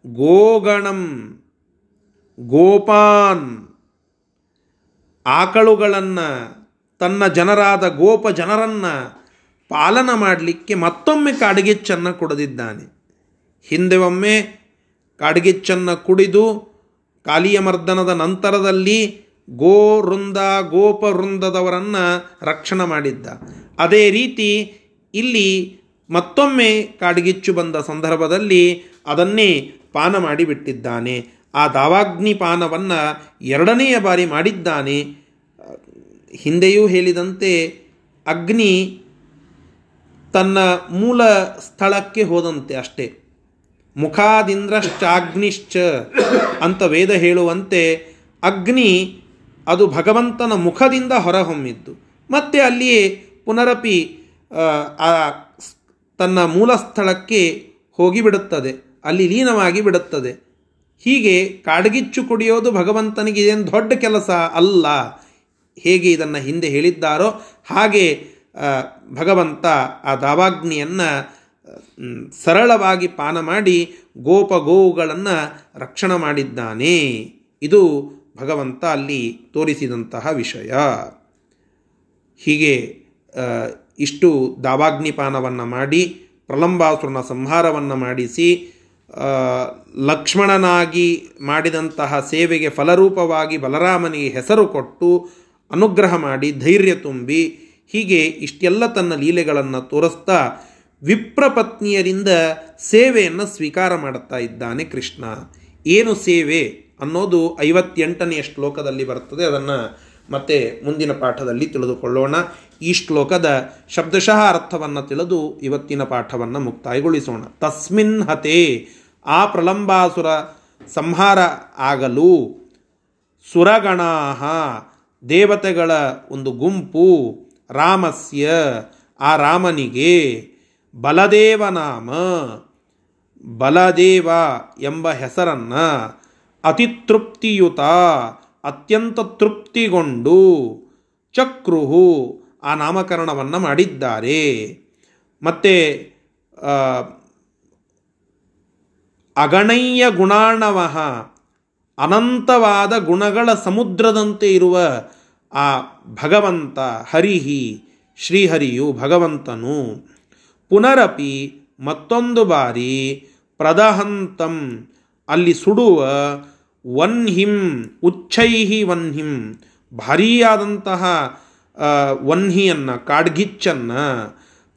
ಗೋಗಣಂ, ಗೋಪಾನ್, ಆಕಳುಗಳನ್ನು ತನ್ನ ಜನರಾದ ಗೋಪ ಜನರನ್ನು ಪಾಲನ ಮಾಡಲಿಕ್ಕೆ ಮತ್ತೊಮ್ಮೆ ಕಾಡ್ಗಿಚ್ಚನ್ನು ಕುಡಿದಿದ್ದಾನೆ. ಹಿಂದೆ ಒಮ್ಮೆ ಕಾಡ್ಗಿಚ್ಚನ್ನು ಕುಡಿದು ಕಾಲಿಯ ಮರ್ದನದ ನಂತರದಲ್ಲಿ ಗೋ ವೃಂದ ಗೋಪ ವೃಂದದವರನ್ನು ರಕ್ಷಣೆ ಮಾಡಿದ್ದ. ಅದೇ ರೀತಿ ಇಲ್ಲಿ ಮತ್ತೊಮ್ಮೆ ಕಾಡ್ಗಿಚ್ಚು ಬಂದ ಸಂದರ್ಭದಲ್ಲಿ ಅದನ್ನೇ ಪಾನ ಮಾಡಿಬಿಟ್ಟಿದ್ದಾನೆ. ಆ ದಾವಾಗ್ನಿ ಪಾನವನ್ನು ಎರಡನೆಯ ಬಾರಿ ಮಾಡಿದ್ದಾನೆ. ಹಿಂದೆಯೂ ಹೇಳಿದಂತೆ ಅಗ್ನಿ ತನ್ನ ಮೂಲ ಸ್ಥಳಕ್ಕೆ ಹೋದಂತೆ ಅಷ್ಟೇ. ಮುಖಾದಿಂದ್ರಶ್ಚಾಗ್ನಿಶ್ಚ ಅಂತ ವೇದ ಹೇಳುವಂತೆ ಅಗ್ನಿ ಅದು ಭಗವಂತನ ಮುಖದಿಂದ ಹೊರಹೊಮ್ಮಿದ್ದು. ಮತ್ತೆ ಅಲ್ಲಿಯೇ ಪುನರಪಿ ತನ್ನ ಮೂಲ ಸ್ಥಳಕ್ಕೆ ಹೋಗಿಬಿಡುತ್ತದೆ. ಅಲ್ಲಿ ಲೀನವಾಗಿ ಬಿಡುತ್ತದೆ. ಹೀಗೆ ಕಾಡ್ಗಿಚ್ಚು ಕುಡಿಯೋದು ಭಗವಂತನಿಗೆ ಏನು ದೊಡ್ಡ ಕೆಲಸ ಅಲ್ಲ. ಹೇಗೆ ಇದನ್ನು ಹಿಂದೆ ಹೇಳಿದ್ದಾರೋ ಹಾಗೆ ಭಗವಂತ ಆ ದಾವಾಗ್ನಿಯನ್ನು ಸರಳವಾಗಿ ಪಾನ ಮಾಡಿ ಗೋಪ ಗೋವುಗಳನ್ನು ರಕ್ಷಣೆ ಮಾಡಿದ್ದಾನೆ. ಇದು ಭಗವಂತ ಅಲ್ಲಿ ತೋರಿಸಿದಂತಹ ವಿಷಯ. ಹೀಗೆ ಇಷ್ಟು ದಾವಾಗ್ನಿಪಾನವನ್ನು ಮಾಡಿ, ಪ್ರಲಂಬಾಸುರನ ಸಂಹಾರವನ್ನು ಮಾಡಿಸಿ ಲಕ್ಷ್ಮಣನಾಗಿ ಮಾಡಿದಂತಹ ಸೇವೆಗೆ ಫಲರೂಪವಾಗಿ ಬಲರಾಮನಿಗೆ ಹೆಸರು ಕೊಟ್ಟು ಅನುಗ್ರಹ ಮಾಡಿ, ಧೈರ್ಯ ತುಂಬಿ, ಹೀಗೆ ಇಷ್ಟೆಲ್ಲ ತನ್ನ ಲೀಲೆಗಳನ್ನು ತೋರಿಸ್ತಾ ವಿಪ್ರಪತ್ನಿಯರಿಂದ ಸೇವೆಯನ್ನು ಸ್ವೀಕಾರ ಮಾಡುತ್ತಾ ಇದ್ದಾನೆ ಕೃಷ್ಣ. ಏನು ಸೇವೆ ಅನ್ನೋದು ಐವತ್ತೆಂಟನೆಯ ಶ್ಲೋಕದಲ್ಲಿ ಬರ್ತದೆ ಅದನ್ನು ಮತ್ತೆ ಮುಂದಿನ ಪಾಠದಲ್ಲಿ ತಿಳಿದುಕೊಳ್ಳೋಣ. ಈ ಶ್ಲೋಕದ ಶಬ್ದಶಃ ಅರ್ಥವನ್ನು ತಿಳಿದು ಇವತ್ತಿನ ಪಾಠವನ್ನು ಮುಕ್ತಾಯಗೊಳಿಸೋಣ. ತಸ್ಮಿನ್ ಹತೆ ಆ ಪ್ರಲಂಬಾಸುರ ಸಂಹಾರ ಆಗಲು ಸುರಗಣಾಹ. ದೇವತೆಗಳ ಒಂದು ಗುಂಪು ರಾಮಸ್ಯ, ಆ ರಾಮನಿಗೆ ಬಲದೇವನಾಮ ಬಲದೇವ ಎಂಬ ಹೆಸರನ್ನು ಅತಿತೃಪ್ತಿಯುತ, ಅತ್ಯಂತ ತೃಪ್ತಿಗೊಂಡು ಚಕ್ರುಹು ಆ ನಾಮಕರಣವನ್ನು ಮಾಡಿದ್ದಾರೆ. ಮತ್ತು ಅಗಣಯ್ಯ ಗುಣಾಣವಹ ಅನಂತವಾದ ಗುಣಗಳ ಸಮುದ್ರದಂತೆ ಇರುವ ಆ ಭಗವಂತ ಹರಿಹಿ, ಶ್ರೀಹರಿಯು ಭಗವಂತನು. ಪುನರಪಿ ಮತ್ತೊಂದು ಬಾರಿ ಪ್ರದಹಂತಂ, ಅಲ್ಲಿ ಸುಡುವ ವನ್ಹಿಂ, ಉಚ್ಛೈಹಿ ವನ್ಹಿಂ, ಭಾರೀಯಾದಂತಹ ವನ್ಹಿಯನ್ನು, ಕಾಡ್ಗಿಚ್ಚನ್ನು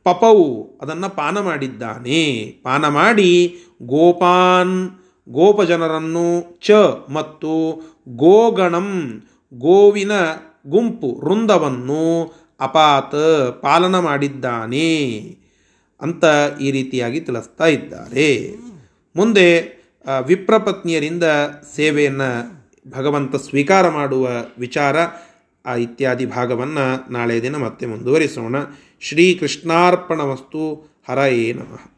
ಪಪವು ಅದನ್ನು ಪಾನ ಮಾಡಿದ್ದಾನೆ. ಪಾನ ಮಾಡಿ ಗೋಪಾನ್ ಗೋಪಜನರನ್ನು ಚ ಮತ್ತು ಗೋಗಣಂ ಗೋವಿನ ಗುಂಪು ವೃಂದವನ್ನು ಅಪಾತ ಪಾಲನ ಮಾಡಿದ್ದಾನೆ ಅಂತ ಈ ರೀತಿಯಾಗಿ ತಿಳಿಸ್ತಾ ಇದ್ದಾರೆ. ಮುಂದೆ ವಿಪ್ರಪತ್ನಿಯರಿಂದ ಸೇವೆಯನ್ನು ಭಗವಂತ ಸ್ವೀಕಾರ ಮಾಡುವ ವಿಚಾರ, ಆ ಇತ್ಯಾದಿ ಭಾಗವನ್ನು ನಾಳೆ ದಿನ ಮತ್ತೆ ಮುಂದುವರಿಸೋಣ. ಶ್ರೀಕೃಷ್ಣಾರ್ಪಣ ವಸ್ತು ಹರಯೇ ನಮಃ.